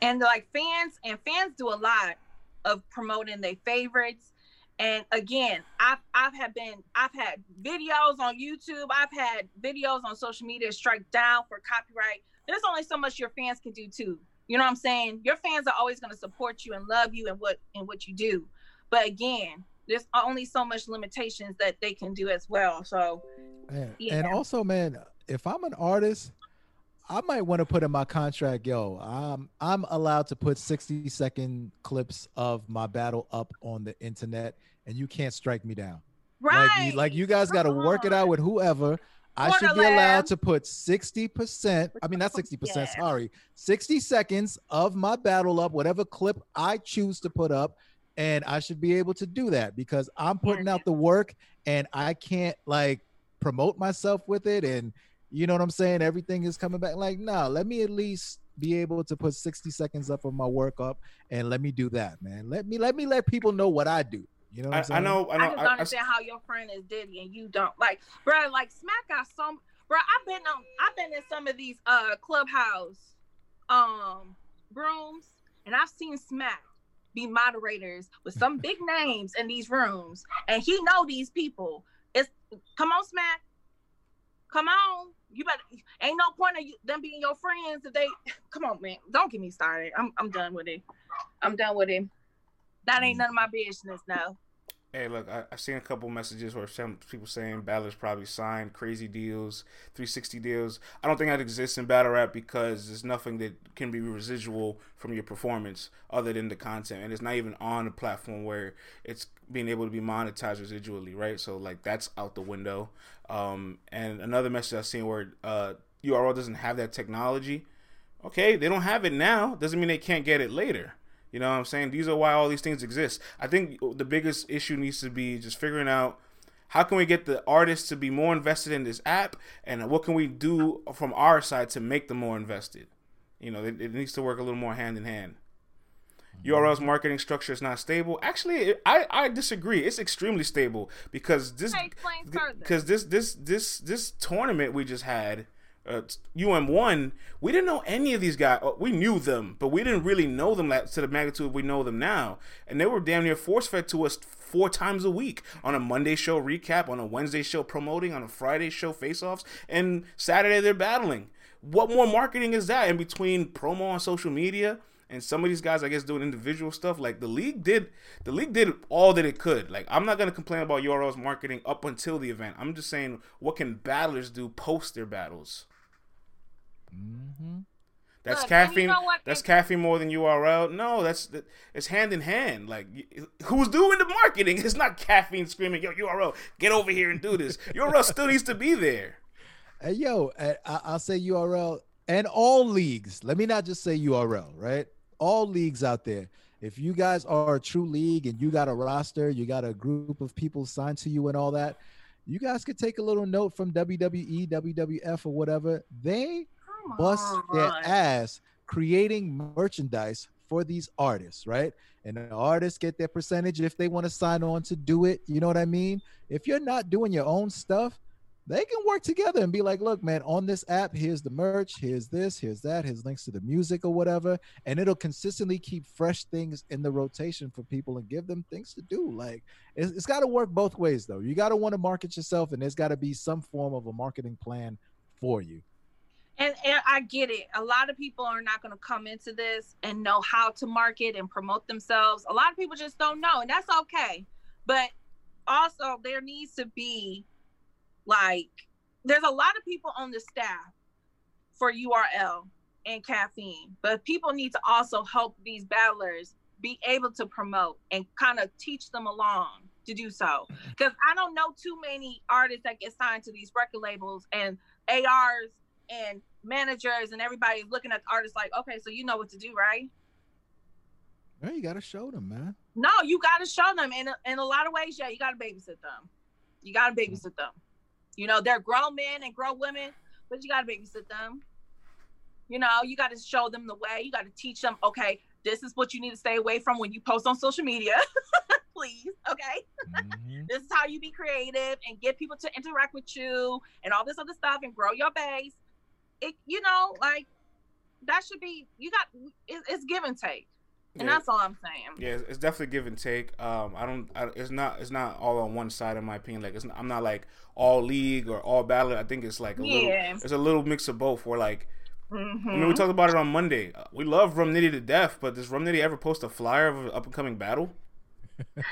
And like fans and fans do a lot of promoting their favorites. And again, I've I've had been I've had videos on YouTube, I've had videos on social media strike down for copyright. There's only so much your fans can do too. You know what I'm saying? Your fans are always going to support you and love you and what and what you do. But again, there's only so much limitations that they can do as well. So, man, yeah. and also, man, if I'm an artist, I might want to put in my contract, yo, I'm I'm allowed to put 60 second clips of my battle up on the internet, and you can't strike me down. Right. Like you, like you guys got to work it out with whoever. I should be allowed to put 60%, I mean, not 60%, yeah. sorry, 60 seconds of my battle up, whatever clip I choose to put up. And I should be able to do that because I'm putting out the work and I can't like promote myself with it. And you know what I'm saying? Everything is coming back. Like, no, let me at least be able to put 60 seconds up of my work up and let me do that, man. Let me let me let people know what I do. You know, I, I, know, I know. I just don't understand how your friend is Diddy and you don't. Like, bro, like Smack got some. Bro, I've been on. I've been in some of these uh clubhouse um rooms, and I've seen Smack be moderators with some big names in these rooms, and he know these people. It's come on, Smack. Come on. You better ain't no point of you, them being your friends if they come on, man. Don't get me started. I'm I'm done with it. I'm done with it. That ain't none of my business now. Hey, look, I, I've seen a couple messages where some people saying battlers probably signed crazy deals, 360 deals. I don't think that exists in battle rap because there's nothing that can be residual from your performance other than the content, and it's not even on a platform where it's being able to be monetized residually, right? So like that's out the window. Um, and another message I've seen where uh, URL doesn't have that technology. Okay, they don't have it now. Doesn't mean they can't get it later. You know what I'm saying? These are why all these things exist. I think the biggest issue needs to be just figuring out how can we get the artists to be more invested in this app and what can we do from our side to make them more invested. You know, it, it needs to work a little more hand in hand. URL's marketing structure is not stable. Actually, I, I disagree. It's extremely stable because this because this this this this tournament we just had uh, UM one, we didn't know any of these guys. Uh, we knew them, but we didn't really know them to the magnitude we know them now. And they were damn near force fed to us four times a week on a Monday show recap, on a Wednesday show promoting, on a Friday show face offs, and Saturday they're battling. What more marketing is that in between promo on social media? and some of these guys I guess doing individual stuff. Like the league did, the league did all that it could. Like I'm not gonna complain about URL's marketing up until the event. I'm just saying what can battlers do post their battles. Mm-hmm. That's Look, caffeine. You know that's caffeine more than URL. No, that's that, it's hand in hand. Like who's doing the marketing? It's not caffeine screaming, "Yo, URL, get over here and do this." URL still needs to be there. Hey, yo, I'll say URL and all leagues. Let me not just say URL, right? All leagues out there. If you guys are a true league and you got a roster, you got a group of people signed to you and all that, you guys could take a little note from WWE, WWF, or whatever. They Come bust on. their ass creating merchandise for these artists, right? And the artists get their percentage if they want to sign on to do it. You know what I mean? If you're not doing your own stuff, they can work together and be like, look, man, on this app, here's the merch, here's this, here's that, here's links to the music or whatever. And it'll consistently keep fresh things in the rotation for people and give them things to do. Like it's, it's got to work both ways, though. You got to want to market yourself, and there's got to be some form of a marketing plan for you and, and I get it. A lot of people are not going to come into this and know how to market and promote themselves. A lot of people just don't know, and that's okay. But also, there needs to be like, there's a lot of people on the staff for URL and caffeine, but people need to also help these battlers be able to promote and kind of teach them along to do so. Mm-hmm. Because I don't know too many artists that get signed to these record labels and ARs and managers and everybody's looking at the artists like, okay, so you know what to do, right? Yeah, you gotta show them, man. No, you gotta show them. In a, in a lot of ways, yeah, you gotta babysit them. You gotta babysit them. You know, they're grown men and grown women, but you gotta babysit them. You know, you gotta show them the way. You gotta teach them, okay, this is what you need to stay away from when you post on social media. Please, okay? Mm-hmm. this is how you be creative and get people to interact with you and all this other stuff and grow your base it you know like that should be you got it, it's give and take and yeah. that's all i'm saying yeah it's definitely give and take um i don't I, it's not it's not all on one side in my opinion like it's not, i'm not like all league or all battle i think it's like a yeah. little it's a little mix of both where like mm-hmm. I mean, we mm-hmm. talked about it on Monday. Uh, we love Rum Nitty to death, but does Rum Nitty ever post a flyer of an up and coming battle? he has.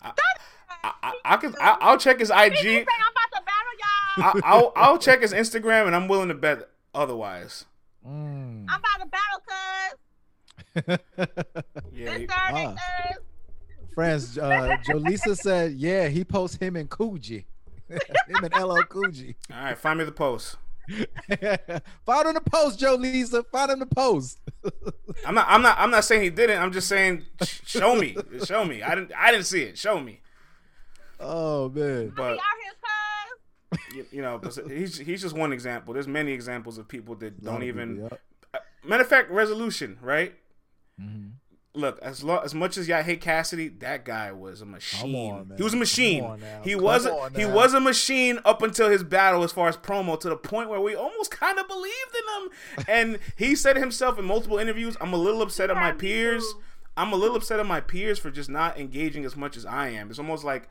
I, I, I, I can. I, will check his IG. I, will I'll check his Instagram, and I'm willing to bet otherwise. Mm. I'm about to battle, cuz. yeah. ah. Friends, uh, Jolisa said, yeah, he posts him and Coogee. him and LL Coogee. All right, find me the post. Find him the post, Joe Lisa. Find him the post. I'm not. I'm not. I'm not saying he didn't. I'm just saying, show me. Show me. I didn't. I didn't see it. Show me. Oh man. But you, you, know, he's he's just one example. There's many examples of people that don't even. People, uh, Matter of fact, resolution, right? Mm-hmm. Look, as lo- as much as y'all hate Cassidy, that guy was a machine. On, he was a machine. He Come was a, he was a machine up until his battle, as far as promo, to the point where we almost kind of believed in him. and he said himself in multiple interviews, "I'm a little upset at my peers. I'm a little upset at my peers for just not engaging as much as I am." It's almost like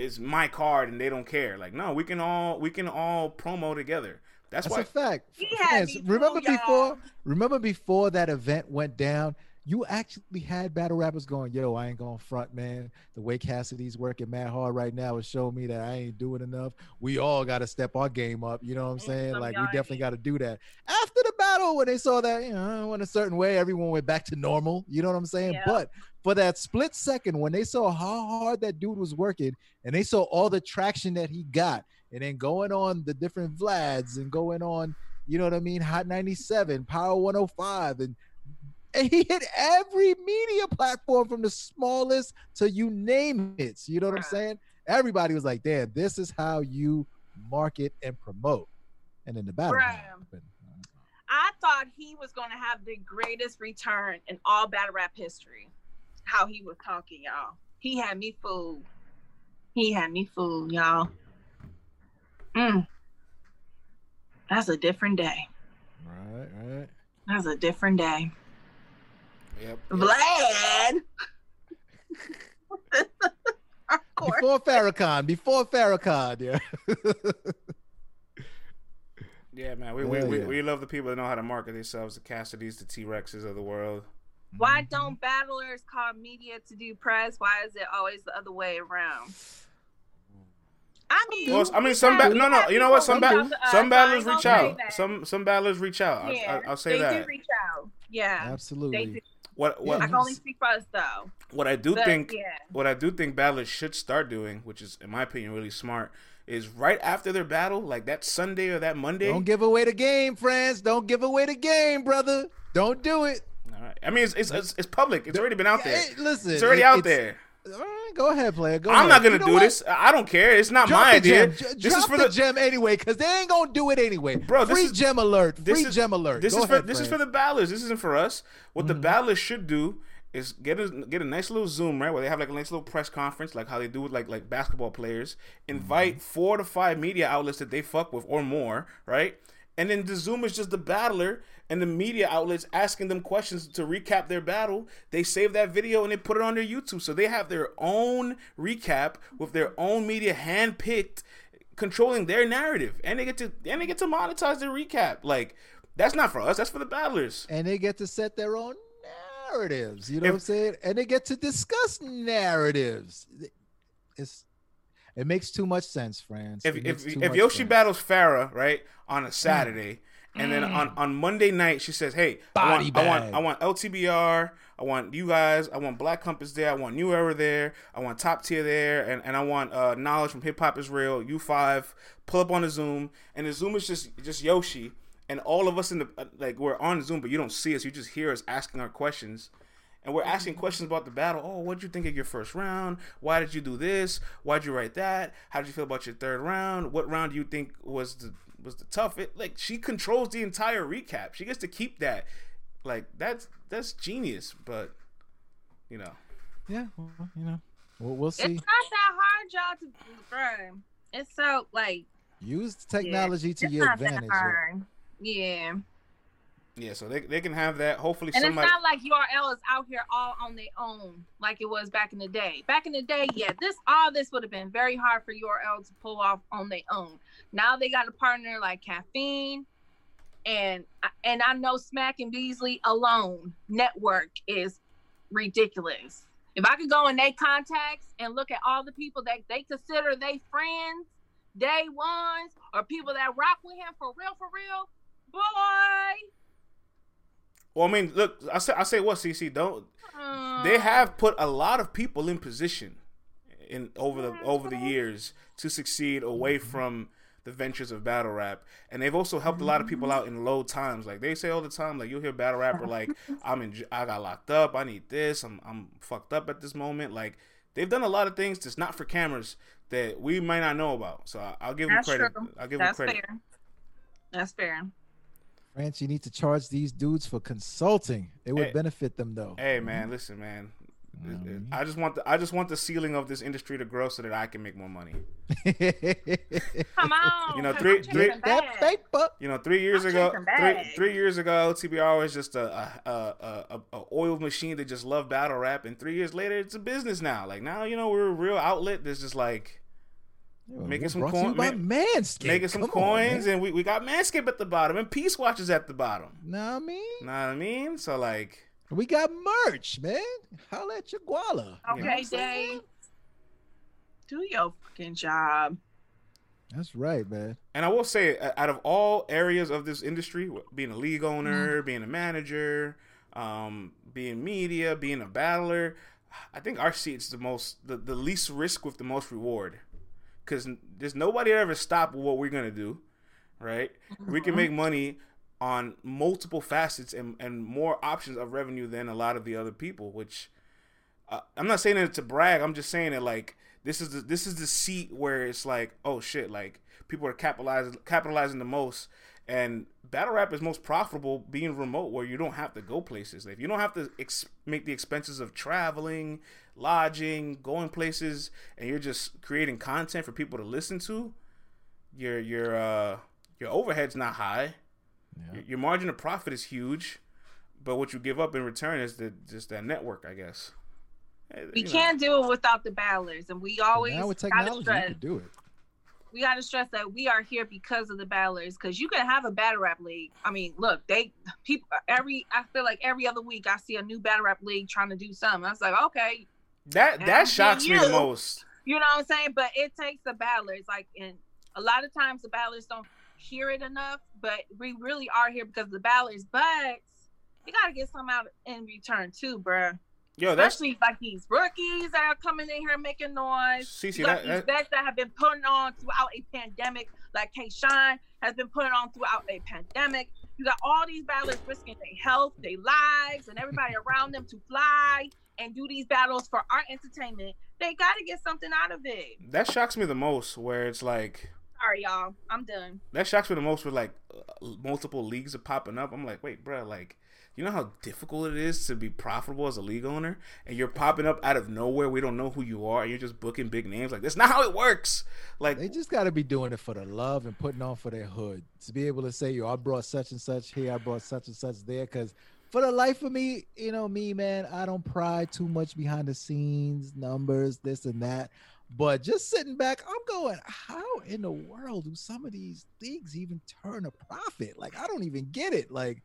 it's my card and they don't care. Like, no, we can all we can all promo together. That's, That's why. a fact. Fans, remember before? Remember before that event went down? You actually had battle rappers going, yo, I ain't going front, man. The way Cassidy's working mad hard right now is showing me that I ain't doing enough. We all got to step our game up. You know what I'm mm, saying? Like, we definitely got to do that. After the battle, when they saw that, you know, went a certain way, everyone went back to normal. You know what I'm saying? Yeah. But for that split second, when they saw how hard that dude was working and they saw all the traction that he got, and then going on the different Vlads and going on, you know what I mean? Hot 97, Power 105, and and he hit every media platform from the smallest to you name it. You know what I'm saying? Everybody was like, damn, this is how you market and promote. And then the battle. Happened. I thought he was going to have the greatest return in all battle rap history. How he was talking, y'all. He had me fooled. He had me fooled, y'all. Mm. That's a different day. Right, right. That's a different day. Yep. Vlad. of. Before Farrakhan, before Farrakhan, yeah. Yeah, man. We, we, Hell we, we love the people that know how to market themselves, the Cassidys, the T Rexes of the world. Why Mm-hmm. don't battlers call media to do press? Why is it always the other way around? I mean, Well, I mean, some have- ba- we no, no. You know what? Some reach ba- out to us, some battlers reach out. Some some battlers reach out. I'll, yeah, I'll, I'll say they that. do reach out. Yeah, they Absolutely. Do. What what I can only speak for us though. what I do But, think yeah. what I do think battlers should start doing, which is in my opinion really smart, is right after their battle, like that Sunday or that Monday. Don't give away the game, friends. Don't give away the game, brother. Don't do it. All right. I mean, it's it's, it's, it's public. It's already been out there. Hey, listen, It's already it- out it's- there. Right, go ahead, player. Go I'm ahead. not gonna You know do what? this. I don't care. It's not Drop my the idea. Gem. This is for the, the gem anyway, because they ain't gonna do it anyway. Bro, this free is- gem alert. this Free is- gem alert. This Go is for ahead, this is for the ballers. This isn't for us. What the Mm-hmm. battlers should do is get a get a nice little Zoom right where they have like a nice little press conference, like how they do with like like basketball players. Invite Mm-hmm. four to five media outlets that they fuck with or more, right? And then the Zoom is just the battler and the media outlets asking them questions to recap their battle. They save that video and they put it on their YouTube, so they have their own recap with their own media handpicked controlling their narrative and they get to and they get to monetize their recap like that's not for us that's for the battlers and they get to set their own narratives. You know If- what I'm saying? And they get to discuss narratives. It's it makes too much sense, friends. if if, if yoshi sense. battles farah right on a saturday and then on, on monday night she says hey I Body want, I want bag. i want ltbr i want you guys i want black compass there i want new era there i want top tier there and, and i want uh, knowledge from hip hop is real u5 pull up on the zoom and the zoom is just just yoshi and all of us in the uh, like we're on zoom but you don't see us you just hear us asking our questions and we're asking mm-hmm. questions about the battle. Oh, what did you think of your first round? Why did you do this? Why'd you write that? How did you feel about your third round? What round do you think was the was the tough? It, like she controls the entire recap. She gets to keep that. Like that's that's genius. But you know, yeah, well, you know, we'll, we'll It's not that hard, y'all, to bro. It's so like Use the technology to it's your not that advantage. yeah. Yeah. So they they can have that. Hopefully And somebody. it's not like URL is out here all on their own like it was back in the day. Back in the day, yeah, this all this would have been very hard for URL to pull off on their own. Now they got a partner like Caffeine, and and I know Smack and Beasley alone network is ridiculous. If I could go in their contacts and look at all the people that they consider they friends, day ones, or people that rock with him for real, for real, boy. Well, I mean, look, I say I say what CC don't. uh, They have put a lot of people in position in over the over the years to succeed away from the ventures of battle rap, and they've also helped a lot of people out in low times. Like they say all the time, like you'll hear battle rapper like, "I'm in, I got locked up, I need this, I'm I'm fucked up at this moment." Like they've done a lot of things that's not for cameras that we might not know about. So I, I'll give them That's credit. true. I'll give That's them credit. fair. That's fair. France, you need to charge these dudes for consulting. It would Hey. benefit them though. Hey man, listen man. I just want the I just want the ceiling of this industry to grow so that I can make more money. Come on. You know, three- three- that paper. You know, three years I'm ago, three, three years ago, TBR was just a a, a, a a oil machine that just loved battle rap, and three years later, it's a business now. Like now, you know, we're a real outlet that's just like Making some Brought to you coin- by ma- Manscaped. making some Come coins, man. and we, we got Manscaped at the bottom, and Peace Watch is at the bottom. Know what I mean? Know what I mean? So like, We got merch, man. Holla at your guala. You know Okay, Dave. Do your fucking job. That's right, man. And I will say, out of all areas of this industry, being a league owner, being a manager, um, being media, being a battler, I think our seat's the most, the, the least risk with the most reward. Because there's nobody ever stop what we're gonna do, right? We can make money on multiple facets and, and more options of revenue than a lot of the other people. Which uh, I'm not saying it to brag. I'm just saying it like this is the this is the seat where it's like oh shit like people are capitalizing capitalizing the most and battle rap is most profitable being remote where you don't have to go places if you don't have to ex- make the expenses of traveling lodging going places and you're just creating content for people to listen to your your uh your overhead's not high your, your margin of profit is huge but what you give up in return is the just that network i guess Eh, We you know. can't do it without the battlers, and we But always now with gotta technology, you stress. can do it. We gotta stress that we are here because of the battlers. Because you can have a battle rap league. I mean, look, they people every I feel like every other week I see a new battle rap league trying to do something. I was like, okay, That that shocks me the most. you know what I'm saying? But it takes the battlers. Like, and a lot of times the battlers don't hear it enough. But we really are here because of the battlers. But you gotta get some out in return too, bruh. Yo, that's Especially like these rookies that are coming in here making noise. Cece, You got that, these that, vets that have been putting on throughout a pandemic, like K Shine has been putting on throughout a pandemic. You got all these battlers risking their health, their lives, and everybody around them to fly and do these battles for our entertainment. They got to get something out of it. that shocks me the most. Where it's like Sorry, y'all. I'm done. that shocks me the most. With like uh, multiple leagues are popping up. I'm like, wait, bro, like. You know how difficult it is to be profitable as a league owner, and you're popping up out of nowhere. We don't know who you are, and you're just booking big names. Like that's not how it works. Like They just got to be doing it for the love and putting on for their hood. To be able to say, yo, I brought such and such here, I brought such and such there. Because for the life of me, you know, me, man, I don't pry too much behind the scenes, numbers, this and that. But just sitting back, I'm going, how in the world do some of these leagues even turn a profit? Like, I don't even get it. Like,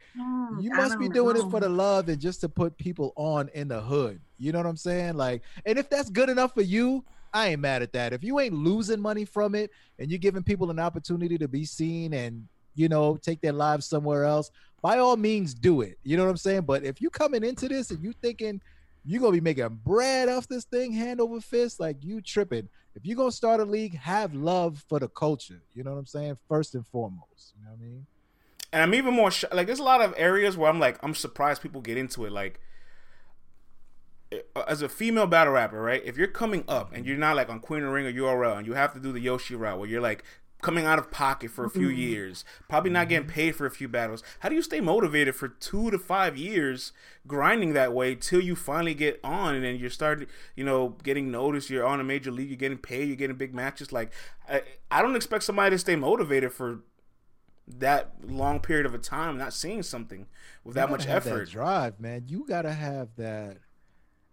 you must be doing it for the love and just to put people on in the hood. You know what I'm saying? Like, and if that's good enough for you, I ain't mad at that. If you ain't losing money from it and you're giving people an opportunity to be seen and you know take their lives somewhere else, by all means do it. You know what I'm saying? But if you coming into this and you thinking you're gonna be making bread off this thing hand over fist, like you tripping. If you're gonna start a league, have love for the culture. You know what I'm saying? First and foremost. You know what I mean? and I'm even more sh- like there's a lot of areas where I'm like I'm surprised people get into it. Like as a female battle rapper, right? If you're coming up and you're not like on Queen of Ring or URL, and you have to do the Yoshi route where you're like coming out of pocket for a few mm-hmm. years, probably not getting mm-hmm. paid for a few battles. How do you stay motivated for two to five years grinding that way till you finally get on and then you start, you know, getting noticed? You're on a major league, you're getting paid, you're getting big matches. Like I, I don't expect somebody to stay motivated for that long period of a time not seeing something with that much gotta that effort. drive, man. You gotta have that.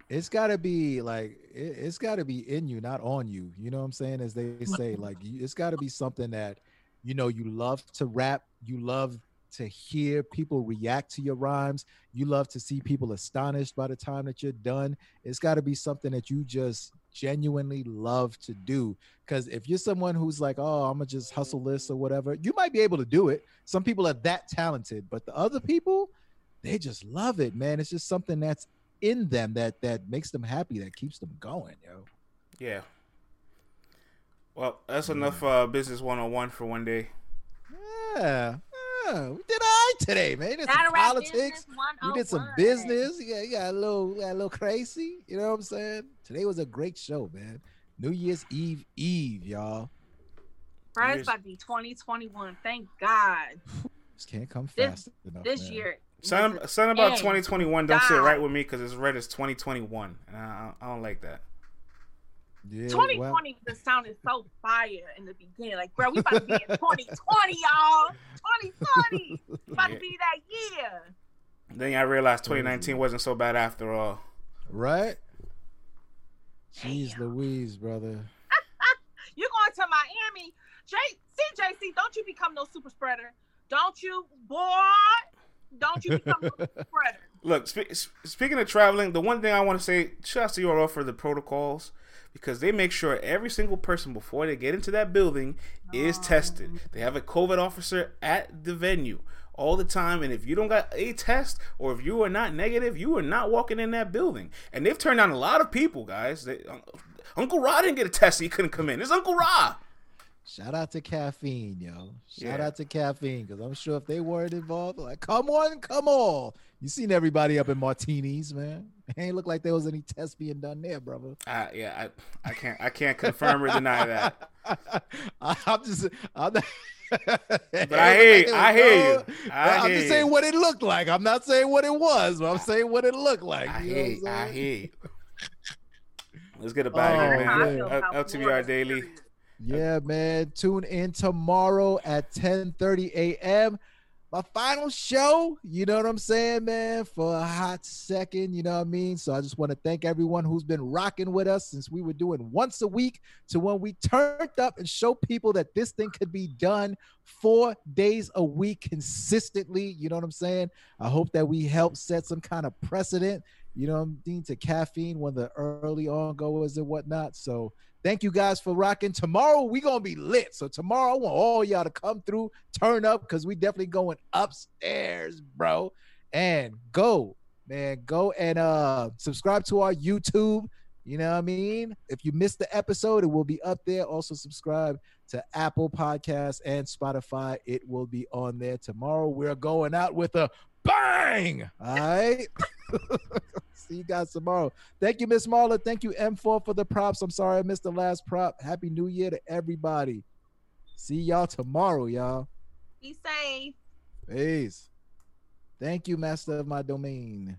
It's gotta be like it, it's gotta be in you, not on you. You know what I'm saying? As they say, like you, it's gotta be something that you know you love to rap. You love to hear people react to your rhymes. You love to see people astonished by the time that you're done. It's got to be something that you just genuinely love to do. Because if you're someone who's like, oh, I'm gonna just hustle this or whatever, you might be able to do it. Some people are that talented, but the other people, they just love it, man. It's just something that's in them that that makes them happy, that keeps them going, yo. Yeah. Well, that's enough uh, business 101 for one day. Yeah, yeah. We did all right today, man. We did some politics. business We did some business. Yeah, you got a little, got a little crazy. You know what I'm saying? Today was a great show, man. New Year's Eve, Eve, y'all. Bro, it's about to be 2021. Thank God. This can't come This- fast enough. This man. year. Something, listen, something about Hey, 2021 don't sit right with me because it's read as 2021, and I, I don't like that. Yeah, 2020 well, just sounded so fire in the beginning. Like, bro, we about to be in 2020, y'all. 2020. About Yeah. to be that year. Then I realized 2019 wasn't so bad after all. right? Jeez Louise, brother. You going to Miami. J- CJC, don't you become no super spreader. Don't you, boy. Don't you become no super spreader. Look, spe- speaking of traveling, the one thing I want to say, shout out to URL for the protocols because they make sure every single person before they get into that building is oh. tested. They have a COVID officer at the venue all the time, and if you don't got a test or if you are not negative, you are not walking in that building. And they've turned down a lot of people, guys. They, Uncle Rod didn't get a test, so he couldn't come in. It's Uncle Rod. Shout out to caffeine, yo. Shout yeah. out to caffeine, because I'm sure if they weren't involved, like, come on, come on. You seen everybody up in martinis, man. It ain't look like there was any tests being done there, brother. Uh, yeah, I, I can't I can't confirm or deny that. I'm just I'm not, but I hear, I hear you. I am just saying what it looked like. I'm not saying what it was, but I'm saying what it looked like. I hear, I hear you. Let's get a bag oh, man. LTBR Daily. Yeah, man. Tune in tomorrow at 10:30 a.m. My final show, you know what I'm saying, man, for a hot second, you know what I mean? So I just want to thank everyone who's been rocking with us since we were doing once a week to when we turned up and show people that this thing could be done four days a week consistently. You know what I'm saying? I hope that we help set some kind of precedent, you know what I mean, to caffeine, one of the early on goers and whatnot. So Thank you guys for rocking. Tomorrow we gonna be lit. So tomorrow I want all y'all to come through, turn up, cause we definitely going upstairs, bro. And go, man, go and uh subscribe to our YouTube. You know what I mean? If you missed the episode, it will be up there. Also, subscribe to Apple Podcasts and Spotify. It will be on there tomorrow. We're going out with a bang. All right. See you guys tomorrow. Thank you, Miss Marla. Thank you, M4, for the props. I'm sorry I missed the last prop. Happy New Year to everybody. See y'all tomorrow, y'all. Be safe. Peace. Thank you, master of my domain.